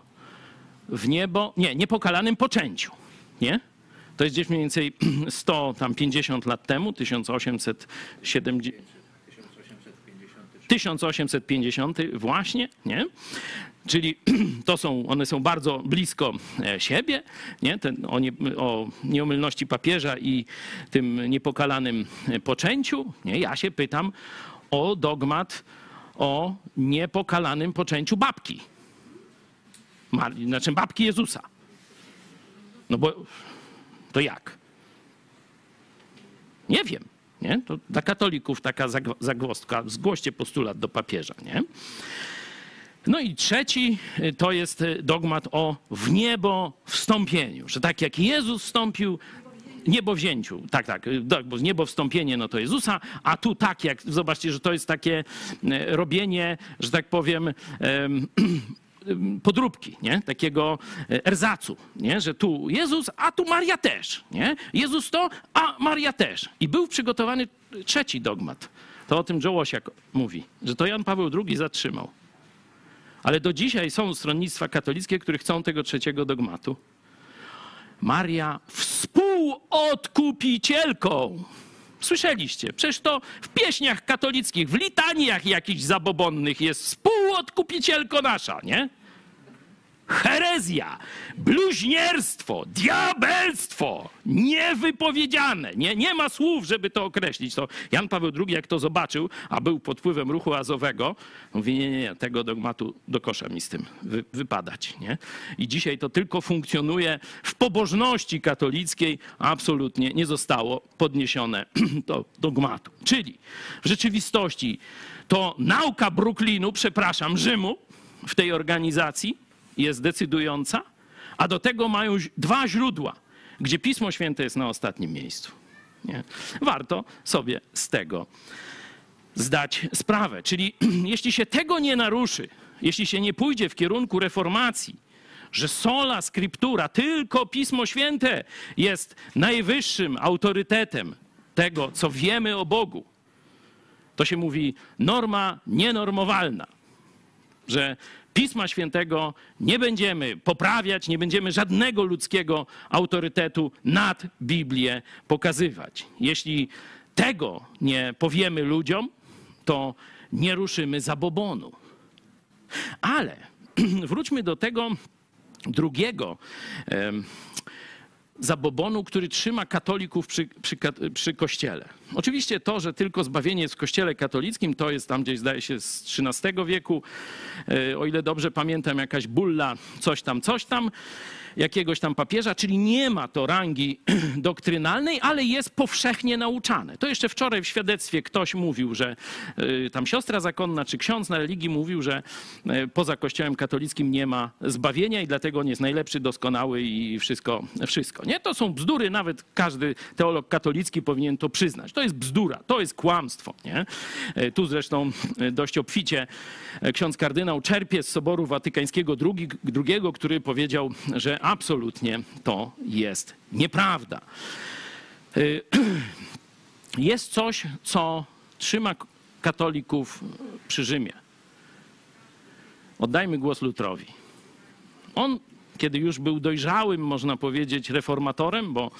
w niebo, nie, niepokalanym poczęciu, nie? To jest gdzieś mniej więcej 150 lat temu, 1870, 1850 właśnie, nie? Czyli to są, one są bardzo blisko e, siebie, nie? Ten, o, nie, o nieomylności papieża i tym niepokalanym poczęciu. Nie? Ja się pytam o dogmat o niepokalanym poczęciu babki. Znaczy babki Jezusa. No bo to jak? Nie wiem. Nie? To dla katolików taka zagłostka. Zgłoście postulat do papieża. Nie? No i trzeci y, to jest y, dogmat o w niebo wstąpieniu, że tak jak Jezus wstąpił, niebo wzięciu, tak, tak, y, bo niebo wstąpienie no to Jezusa, a tu tak jak, zobaczcie, że to jest takie robienie, że tak powiem, podróbki, nie? takiego erzacu, nie? że tu Jezus, a tu Maria też. Nie? Jezus to, a Maria też. I był przygotowany trzeci dogmat. To o tym Joe Łosiak mówi, że to Jan Paweł II zatrzymał. Ale do dzisiaj są stronnictwa katolickie, które chcą tego trzeciego dogmatu. Maria współodkupicielką. Słyszeliście? Przecież to w pieśniach katolickich, w litaniach jakichś zabobonnych jest współodkupicielko nasza, nie? Herezja, bluźnierstwo, diabelstwo, niewypowiedziane. Nie, nie ma słów, żeby to określić. To Jan Paweł II, jak to zobaczył, a był pod wpływem ruchu azowego, mówi, nie, nie, nie, tego dogmatu do kosza mi z tym wy, wypadać. Nie? I dzisiaj to tylko funkcjonuje w pobożności katolickiej, absolutnie nie zostało podniesione do dogmatu. Czyli w rzeczywistości to nauka Brooklynu, przepraszam, Rzymu w tej organizacji, jest decydująca, a do tego mają dwa źródła, gdzie Pismo Święte jest na ostatnim miejscu. Nie? Warto sobie z tego zdać sprawę. Czyli jeśli się tego nie naruszy, jeśli się nie pójdzie w kierunku reformacji, że sola scriptura, tylko Pismo Święte jest najwyższym autorytetem tego, co wiemy o Bogu, to się mówi norma nienormowalna, że Pisma Świętego nie będziemy poprawiać, nie będziemy żadnego ludzkiego autorytetu nad Biblię pokazywać. Jeśli tego nie powiemy ludziom, to nie ruszymy zabobonu. Ale wróćmy do tego drugiego zabobonu, który trzyma katolików przy, przy, przy, kościele. Oczywiście to, że tylko zbawienie jest w kościele katolickim, to jest tam gdzieś, zdaje się, z XIII wieku. E, o ile dobrze pamiętam, jakaś bulla, coś tam, coś tam jakiegoś tam papieża, czyli nie ma to rangi doktrynalnej, ale jest powszechnie nauczane. To jeszcze wczoraj w świadectwie ktoś mówił, że y, tam siostra zakonna czy ksiądz na religii mówił, że y, poza kościołem katolickim nie ma zbawienia i dlatego on jest najlepszy, doskonały i wszystko, wszystko. Nie, to są bzdury, nawet każdy teolog katolicki powinien to przyznać. To jest bzdura, to jest kłamstwo. Nie? Y, tu zresztą dość obficie ksiądz kardynał czerpie z Soboru Watykańskiego II, który powiedział, że absolutnie to jest nieprawda. Y, jest coś, co trzyma katolików przy Rzymie. Oddajmy głos Lutrowi. On, kiedy już był dojrzałym, można powiedzieć, reformatorem, bo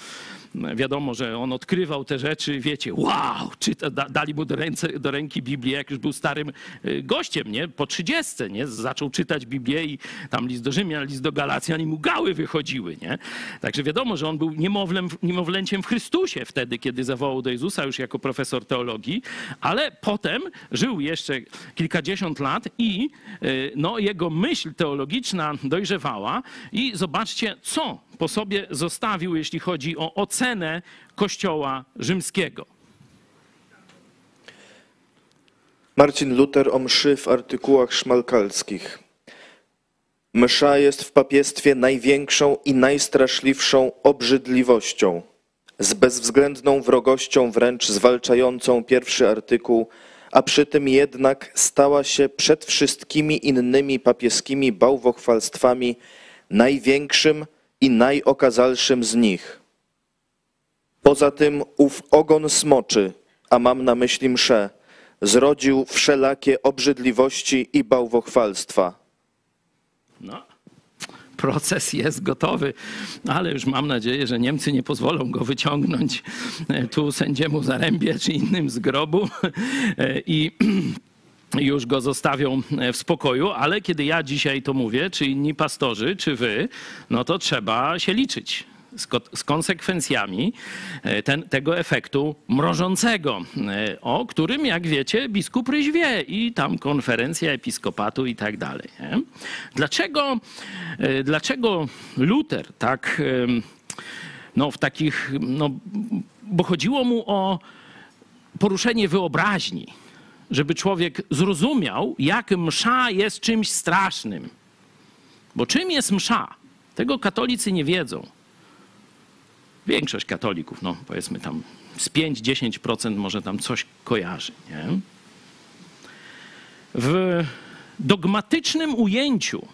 wiadomo, że on odkrywał te rzeczy, wiecie, wow, czyta, dali mu do, ręce, do ręki Biblię, jak już był starym y, gościem, nie? Po trzydziestce, nie? Zaczął czytać Biblię i tam list do Rzymian, list do Galacjan i mu gały wychodziły, nie? Także wiadomo, że on był niemowlem, niemowlęciem w Chrystusie wtedy, kiedy zawołał do Jezusa już jako profesor teologii, ale potem żył jeszcze kilkadziesiąt lat i y, no, jego myśl teologiczna dojrzewała i zobaczcie, co po sobie zostawił, jeśli chodzi o ocenę Kościoła rzymskiego. Marcin Luther o mszy w artykułach szmalkalskich. Msza jest w papiestwie największą i najstraszliwszą obrzydliwością, z bezwzględną wrogością wręcz zwalczającą pierwszy artykuł, a przy tym jednak stała się przed wszystkimi innymi papieskimi bałwochwalstwami największym i najokazalszym z nich. Poza tym ów ogon smoczy, a mam na myśli mszę, zrodził wszelakie obrzydliwości i bałwochwalstwa. No, proces jest gotowy, ale już mam nadzieję, że Niemcy nie pozwolą go wyciągnąć e, tu sędziemu Zarębie czy innym z grobu e, i już go zostawią e, w spokoju, ale kiedy ja dzisiaj to mówię, czy inni pastorzy, czy wy, no to trzeba się liczyć z, ko- z konsekwencjami e, ten, tego efektu mrożącego, e, o którym, jak wiecie, biskup Ryś wie i tam konferencja episkopatu i tak dalej. Nie? Dlaczego, e, dlaczego Luter tak no, w takich, no, bo chodziło mu o poruszenie wyobraźni, żeby człowiek zrozumiał, jak msza jest czymś strasznym. Bo czym jest msza? Tego katolicy nie wiedzą. Większość katolików, no powiedzmy tam z 5-10% może tam coś kojarzy. Nie? W dogmatycznym ujęciu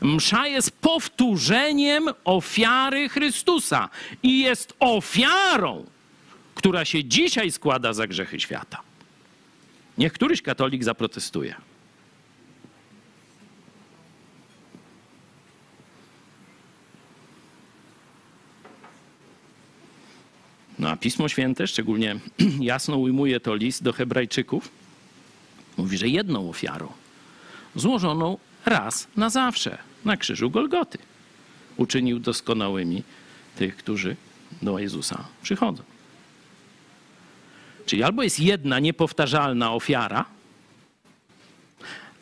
msza jest powtórzeniem ofiary Chrystusa i jest ofiarą, która się dzisiaj składa za grzechy świata. Niech któryś katolik zaprotestuje. No a Pismo Święte, szczególnie jasno ujmuje to list do Hebrajczyków, mówi, że jedną ofiarą, złożoną raz na zawsze na krzyżu Golgoty, uczynił doskonałymi tych, którzy do Jezusa przychodzą. Czyli albo jest jedna niepowtarzalna ofiara,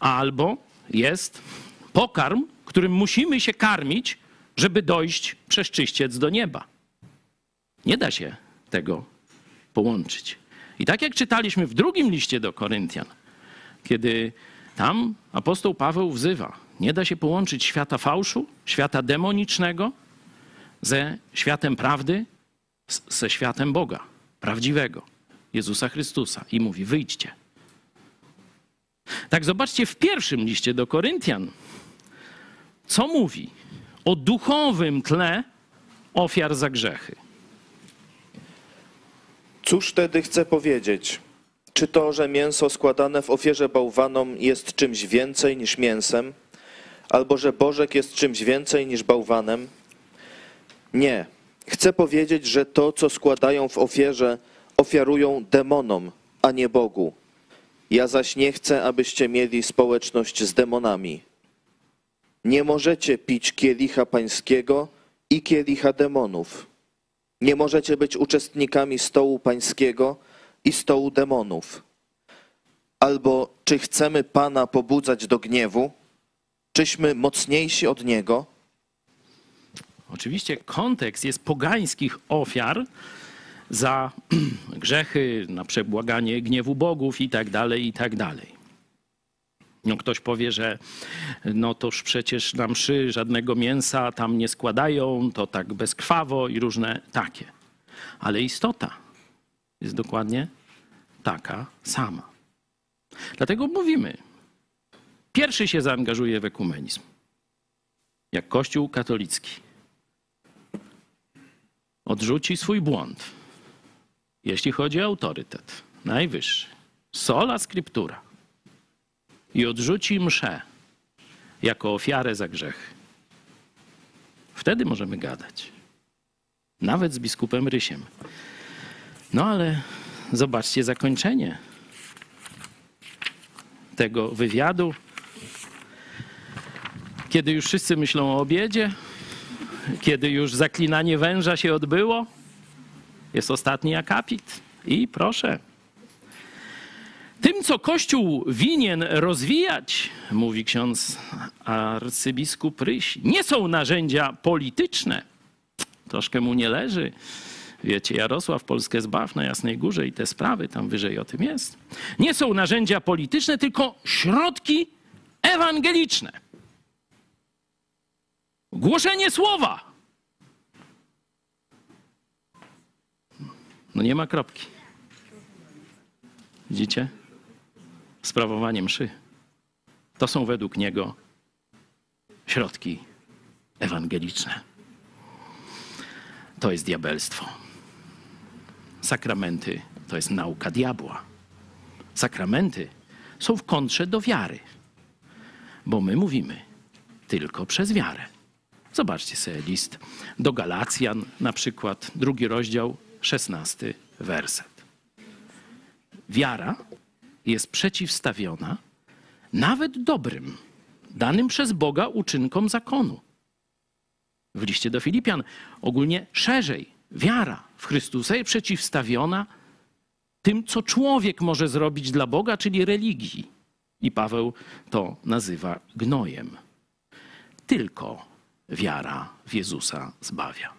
albo jest pokarm, którym musimy się karmić, żeby dojść przez czyściec do nieba. Nie da się tego połączyć. I tak jak czytaliśmy w drugim liście do Koryntian, kiedy tam apostoł Paweł wzywa, nie da się połączyć świata fałszu, świata demonicznego ze światem prawdy, ze światem Boga, prawdziwego, Jezusa Chrystusa. I mówi: wyjdźcie. Tak, zobaczcie w pierwszym liście do Koryntian, co mówi o duchowym tle ofiar za grzechy. Cóż wtedy chcę powiedzieć? Czy to, że mięso składane w ofierze bałwanom jest czymś więcej niż mięsem, albo że bożek jest czymś więcej niż bałwanem? Nie. Chcę powiedzieć, że to, co składają w ofierze, ofiarują demonom, a nie Bogu. Ja zaś nie chcę, abyście mieli społeczność z demonami. Nie możecie pić kielicha pańskiego i kielicha demonów. Nie możecie być uczestnikami stołu pańskiego i stołu demonów. Albo czy chcemy Pana pobudzać do gniewu? Czyśmy mocniejsi od Niego? Oczywiście kontekst jest pogańskich ofiar za grzechy, na przebłaganie gniewu bogów i tak dalej, i tak dalej. No ktoś powie, że no toż przecież na mszy żadnego mięsa tam nie składają, to tak bezkrwawo i różne takie. Ale istota jest dokładnie taka sama. Dlatego mówimy, pierwszy się zaangażuje w ekumenizm, jak Kościół katolicki odrzuci swój błąd, jeśli chodzi o autorytet najwyższy, sola scriptura i odrzuci mszę jako ofiarę za grzech, wtedy możemy gadać. Nawet z biskupem Rysiem. No ale zobaczcie zakończenie tego wywiadu. Kiedy już wszyscy myślą o obiedzie, kiedy już zaklinanie węża się odbyło, jest ostatni akapit. I proszę. Tym, co Kościół winien rozwijać, mówi ksiądz arcybiskup Ryś, nie są narzędzia polityczne. Troszkę mu nie leży. Wiecie, Jarosław Polskę zbaw na Jasnej Górze i te sprawy, tam wyżej o tym jest. Nie są narzędzia polityczne, tylko środki ewangeliczne. Głoszenie słowa. No nie ma kropki. Widzicie? Sprawowanie mszy. To są według niego środki ewangeliczne. To jest diabelstwo. Sakramenty to jest nauka diabła. Sakramenty są w kontrze do wiary, bo my mówimy tylko przez wiarę. Zobaczcie sobie list do Galacjan, na przykład, drugi rozdział, szesnasty werset. Wiara jest przeciwstawiona nawet dobrym, danym przez Boga uczynkom zakonu. W liście do Filipian ogólnie szerzej, wiara w Chrystusa jest przeciwstawiona tym, co człowiek może zrobić dla Boga, czyli religii. I Paweł to nazywa gnojem. Tylko wiara w Jezusa zbawia.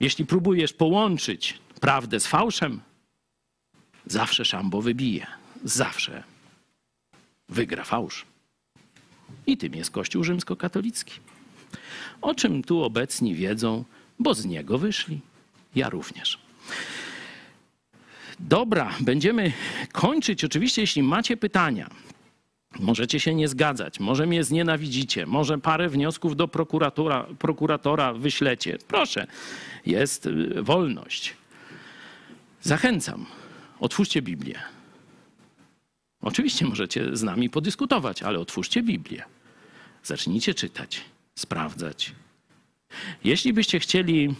Jeśli próbujesz połączyć prawdę z fałszem, zawsze szambo wybije. Zawsze wygra fałsz. I tym jest Kościół rzymskokatolicki. O czym tu obecni wiedzą, bo z niego wyszli. Ja również. Dobra, będziemy kończyć. Oczywiście, jeśli macie pytania, możecie się nie zgadzać, może mnie znienawidzicie, może parę wniosków do prokuratora, prokuratora wyślecie. Proszę, jest y, wolność. Zachęcam, otwórzcie Biblię. Oczywiście możecie z nami podyskutować, ale otwórzcie Biblię. Zacznijcie czytać, sprawdzać. Jeśli byście chcieli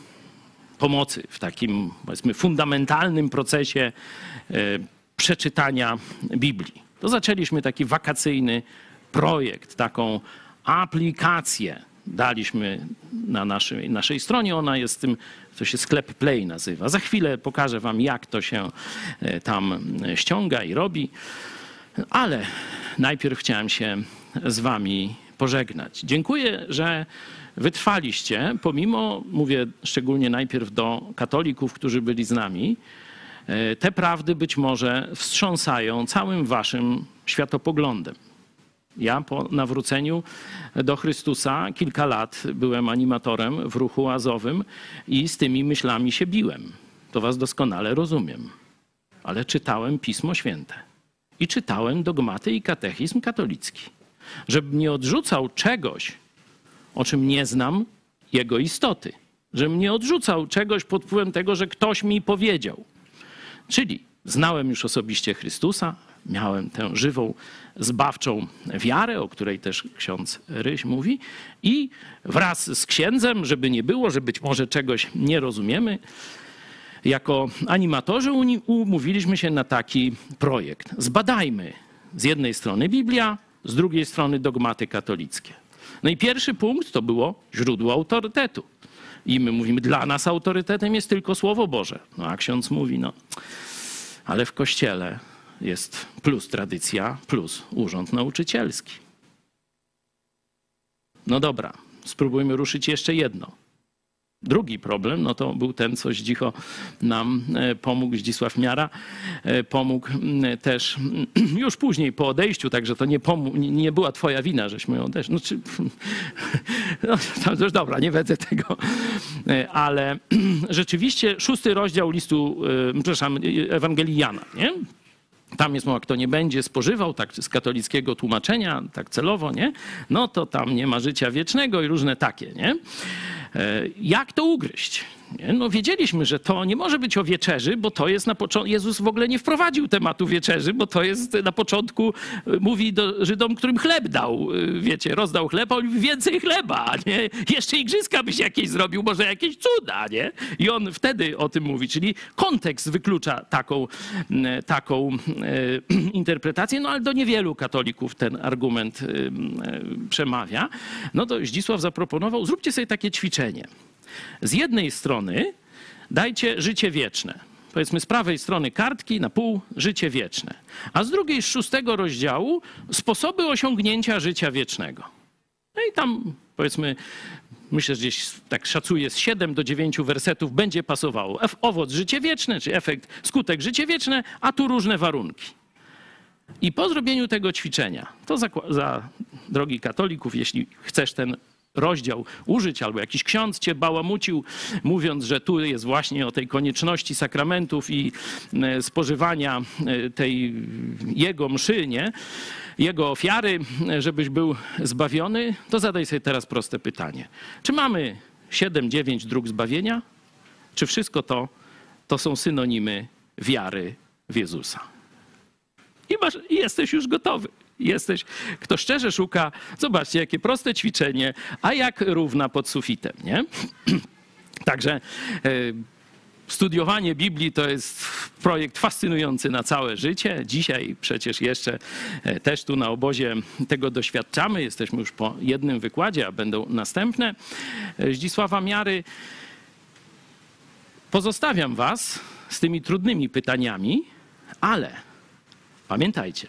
pomocy w takim, powiedzmy, fundamentalnym procesie e, przeczytania Biblii, to zaczęliśmy taki wakacyjny projekt, taką aplikację. Daliśmy na naszej, naszej stronie, ona jest tym, to się sklep Play nazywa. Za chwilę pokażę Wam, jak to się e, tam ściąga i robi. Ale najpierw chciałem się z Wami pożegnać. Dziękuję, że wytrwaliście, pomimo, mówię szczególnie najpierw do katolików, którzy byli z nami, e, te prawdy być może wstrząsają całym Waszym światopoglądem. Ja po nawróceniu do Chrystusa kilka lat byłem animatorem w ruchu azowym i z tymi myślami się biłem. To Was doskonale rozumiem. Ale czytałem Pismo Święte i czytałem dogmaty i katechizm katolicki. Żebym nie odrzucał czegoś, o czym nie znam jego istoty. Żebym nie odrzucał czegoś pod wpływem tego, że ktoś mi powiedział. Czyli znałem już osobiście Chrystusa, miałem tę żywą, zbawczą wiarę, o której też ksiądz Ryś mówi, i wraz z księdzem, żeby nie było, że być może czegoś nie rozumiemy, jako animatorzy umówiliśmy się na taki projekt. Zbadajmy z jednej strony Biblia, z drugiej strony dogmaty katolickie. No i pierwszy punkt to było źródło autorytetu. I my mówimy, dla nas autorytetem jest tylko Słowo Boże. No a ksiądz mówi, no, ale w kościele jest plus tradycja, plus urząd nauczycielski. No dobra, spróbujmy ruszyć jeszcze jedno. Drugi problem, no to był ten, co Zdzicho nam e, pomógł, Zdzisław Miara e, pomógł też już później po odejściu, także to nie, nie była twoja wina, żeśmy odeszli. No, czy, no, to już dobra, nie wedzę tego. E, ale rzeczywiście szósty rozdział listu, przepraszam, Ewangelii Jana, nie? Tam jest mowa, kto nie będzie spożywał, tak z katolickiego tłumaczenia, tak celowo, nie? No to tam nie ma życia wiecznego i różne takie, nie? E, jak to ugryźć? No wiedzieliśmy, że to nie może być o wieczerzy, bo to jest na początku, Jezus w ogóle nie wprowadził tematu wieczerzy, bo to jest na początku, e, mówi do Żydom, którym chleb dał, e, wiecie, rozdał chleb, a on więcej chleba, nie? Jeszcze igrzyska byś jakieś zrobił, może jakieś cuda, nie? I on wtedy o tym mówi, czyli kontekst wyklucza taką, taką e, interpretację, no ale do niewielu katolików ten argument przemawia. No to Zdzisław zaproponował, zróbcie sobie takie ćwiczenie. Z jednej strony dajcie życie wieczne. Powiedzmy z prawej strony kartki na pół życie wieczne, a z drugiej z szóstego rozdziału sposoby osiągnięcia życia wiecznego. No i tam powiedzmy, myślę, że gdzieś tak szacuję z 7 do 9 wersetów będzie pasowało. Owoc życie wieczne, czy efekt, skutek życie wieczne, a tu różne warunki. I po zrobieniu tego ćwiczenia, to za, za drogi katolików, jeśli chcesz ten rozdział użyć, albo jakiś ksiądz cię bałamucił, mówiąc, że tu jest właśnie o tej konieczności sakramentów i e, spożywania e, tej jego mszy, nie? jego ofiary, e, żebyś był zbawiony, to zadaj sobie teraz proste pytanie. Czy mamy 7-9 dróg zbawienia? Czy wszystko to, to są synonimy wiary w Jezusa? I, masz, i jesteś już gotowy. Jesteś, kto szczerze szuka, zobaczcie, jakie proste ćwiczenie, a jak równa pod sufitem, nie? Także e, studiowanie Biblii to jest projekt fascynujący na całe życie. Dzisiaj przecież jeszcze e, też tu na obozie tego doświadczamy. Jesteśmy już po jednym wykładzie, a będą następne. E, Zdzisława Miary, pozostawiam was z tymi trudnymi pytaniami, ale pamiętajcie,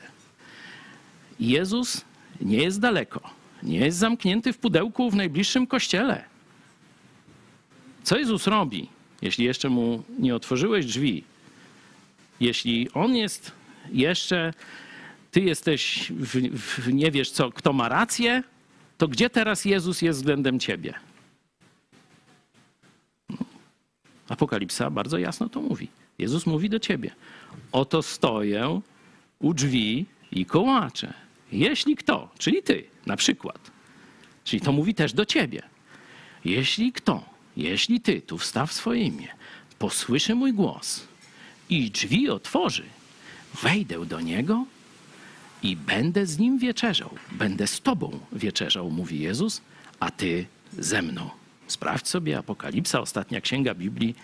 Jezus nie jest daleko, nie jest zamknięty w pudełku w najbliższym kościele. Co Jezus robi, jeśli jeszcze mu nie otworzyłeś drzwi? Jeśli on jest jeszcze, ty jesteś, w, w, nie wiesz co, kto ma rację, to gdzie teraz Jezus jest względem ciebie? Apokalipsa bardzo jasno to mówi. Jezus mówi do ciebie: Oto stoję u drzwi i kołaczę. Jeśli kto, czyli ty na przykład, czyli to mówi też do ciebie. Jeśli kto, jeśli ty, tu wstaw swoje imię, posłyszy mój głos i drzwi otworzy, wejdę do niego i będę z nim wieczerzał. Będę z tobą wieczerzał, mówi Jezus, a ty ze mną. Sprawdź sobie Apokalipsa, ostatnia księga Biblii,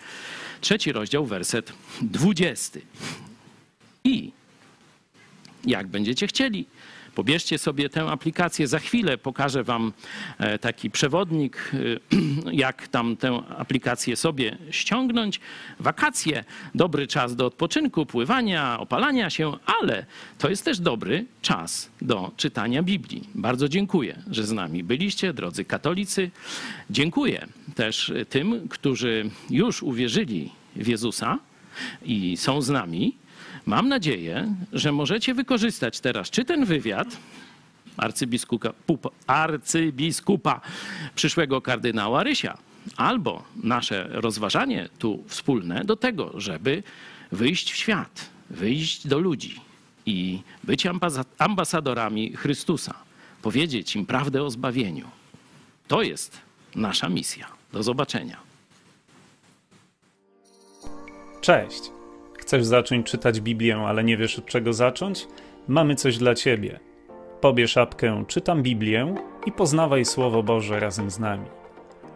trzeci rozdział, werset dwudziesty. I jak będziecie chcieli, Pobierzcie sobie tę aplikację. Za chwilę pokażę Wam e, taki przewodnik, e, jak tam tę aplikację sobie ściągnąć. Wakacje, dobry czas do odpoczynku, pływania, opalania się, ale to jest też dobry czas do czytania Biblii. Bardzo dziękuję, że z nami byliście, drodzy katolicy. Dziękuję też tym, którzy już uwierzyli w Jezusa i są z nami. Mam nadzieję, że możecie wykorzystać teraz czy ten wywiad arcybiskupa, arcybiskupa przyszłego kardynała Rysia, albo nasze rozważanie tu wspólne do tego, żeby wyjść w świat, wyjść do ludzi i być ambasadorami Chrystusa, powiedzieć im prawdę o zbawieniu. To jest nasza misja. Do zobaczenia. Cześć. Chcesz zacząć czytać Biblię, ale nie wiesz od czego zacząć? Mamy coś dla ciebie. Pobierz apkę Czytam Biblię i poznawaj Słowo Boże razem z nami.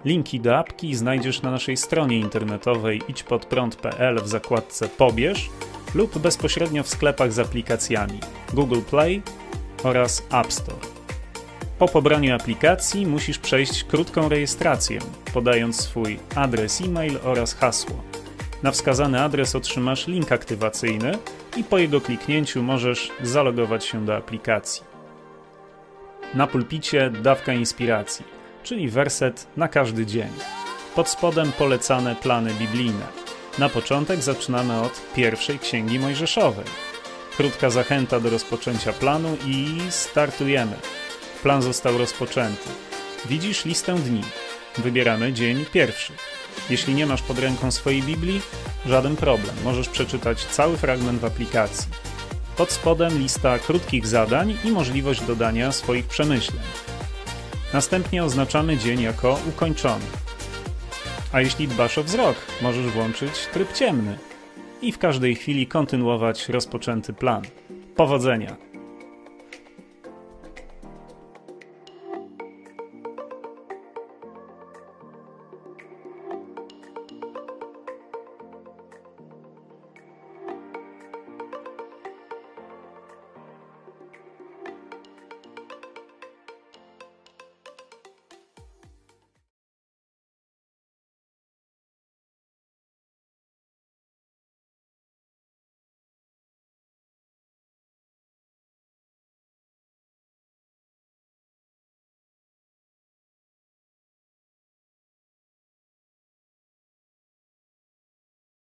Linki do apki znajdziesz na naszej stronie internetowej idźpodprąd.pl w zakładce Pobierz lub bezpośrednio w sklepach z aplikacjami Google Play oraz App Store. Po pobraniu aplikacji musisz przejść krótką rejestrację, podając swój adres e-mail oraz hasło. Na wskazany adres otrzymasz link aktywacyjny i po jego kliknięciu możesz zalogować się do aplikacji. Na pulpicie dawka inspiracji, czyli werset na każdy dzień. Pod spodem polecane plany biblijne. Na początek zaczynamy od pierwszej księgi Mojżeszowej. Krótka zachęta do rozpoczęcia planu i startujemy. Plan został rozpoczęty. Widzisz listę dni. Wybieramy dzień pierwszy. Jeśli nie masz pod ręką swojej Biblii, żaden problem, możesz przeczytać cały fragment w aplikacji. Pod spodem lista krótkich zadań i możliwość dodania swoich przemyśleń. Następnie oznaczamy dzień jako ukończony. A jeśli dbasz o wzrok, możesz włączyć tryb ciemny i w każdej chwili kontynuować rozpoczęty plan. Powodzenia!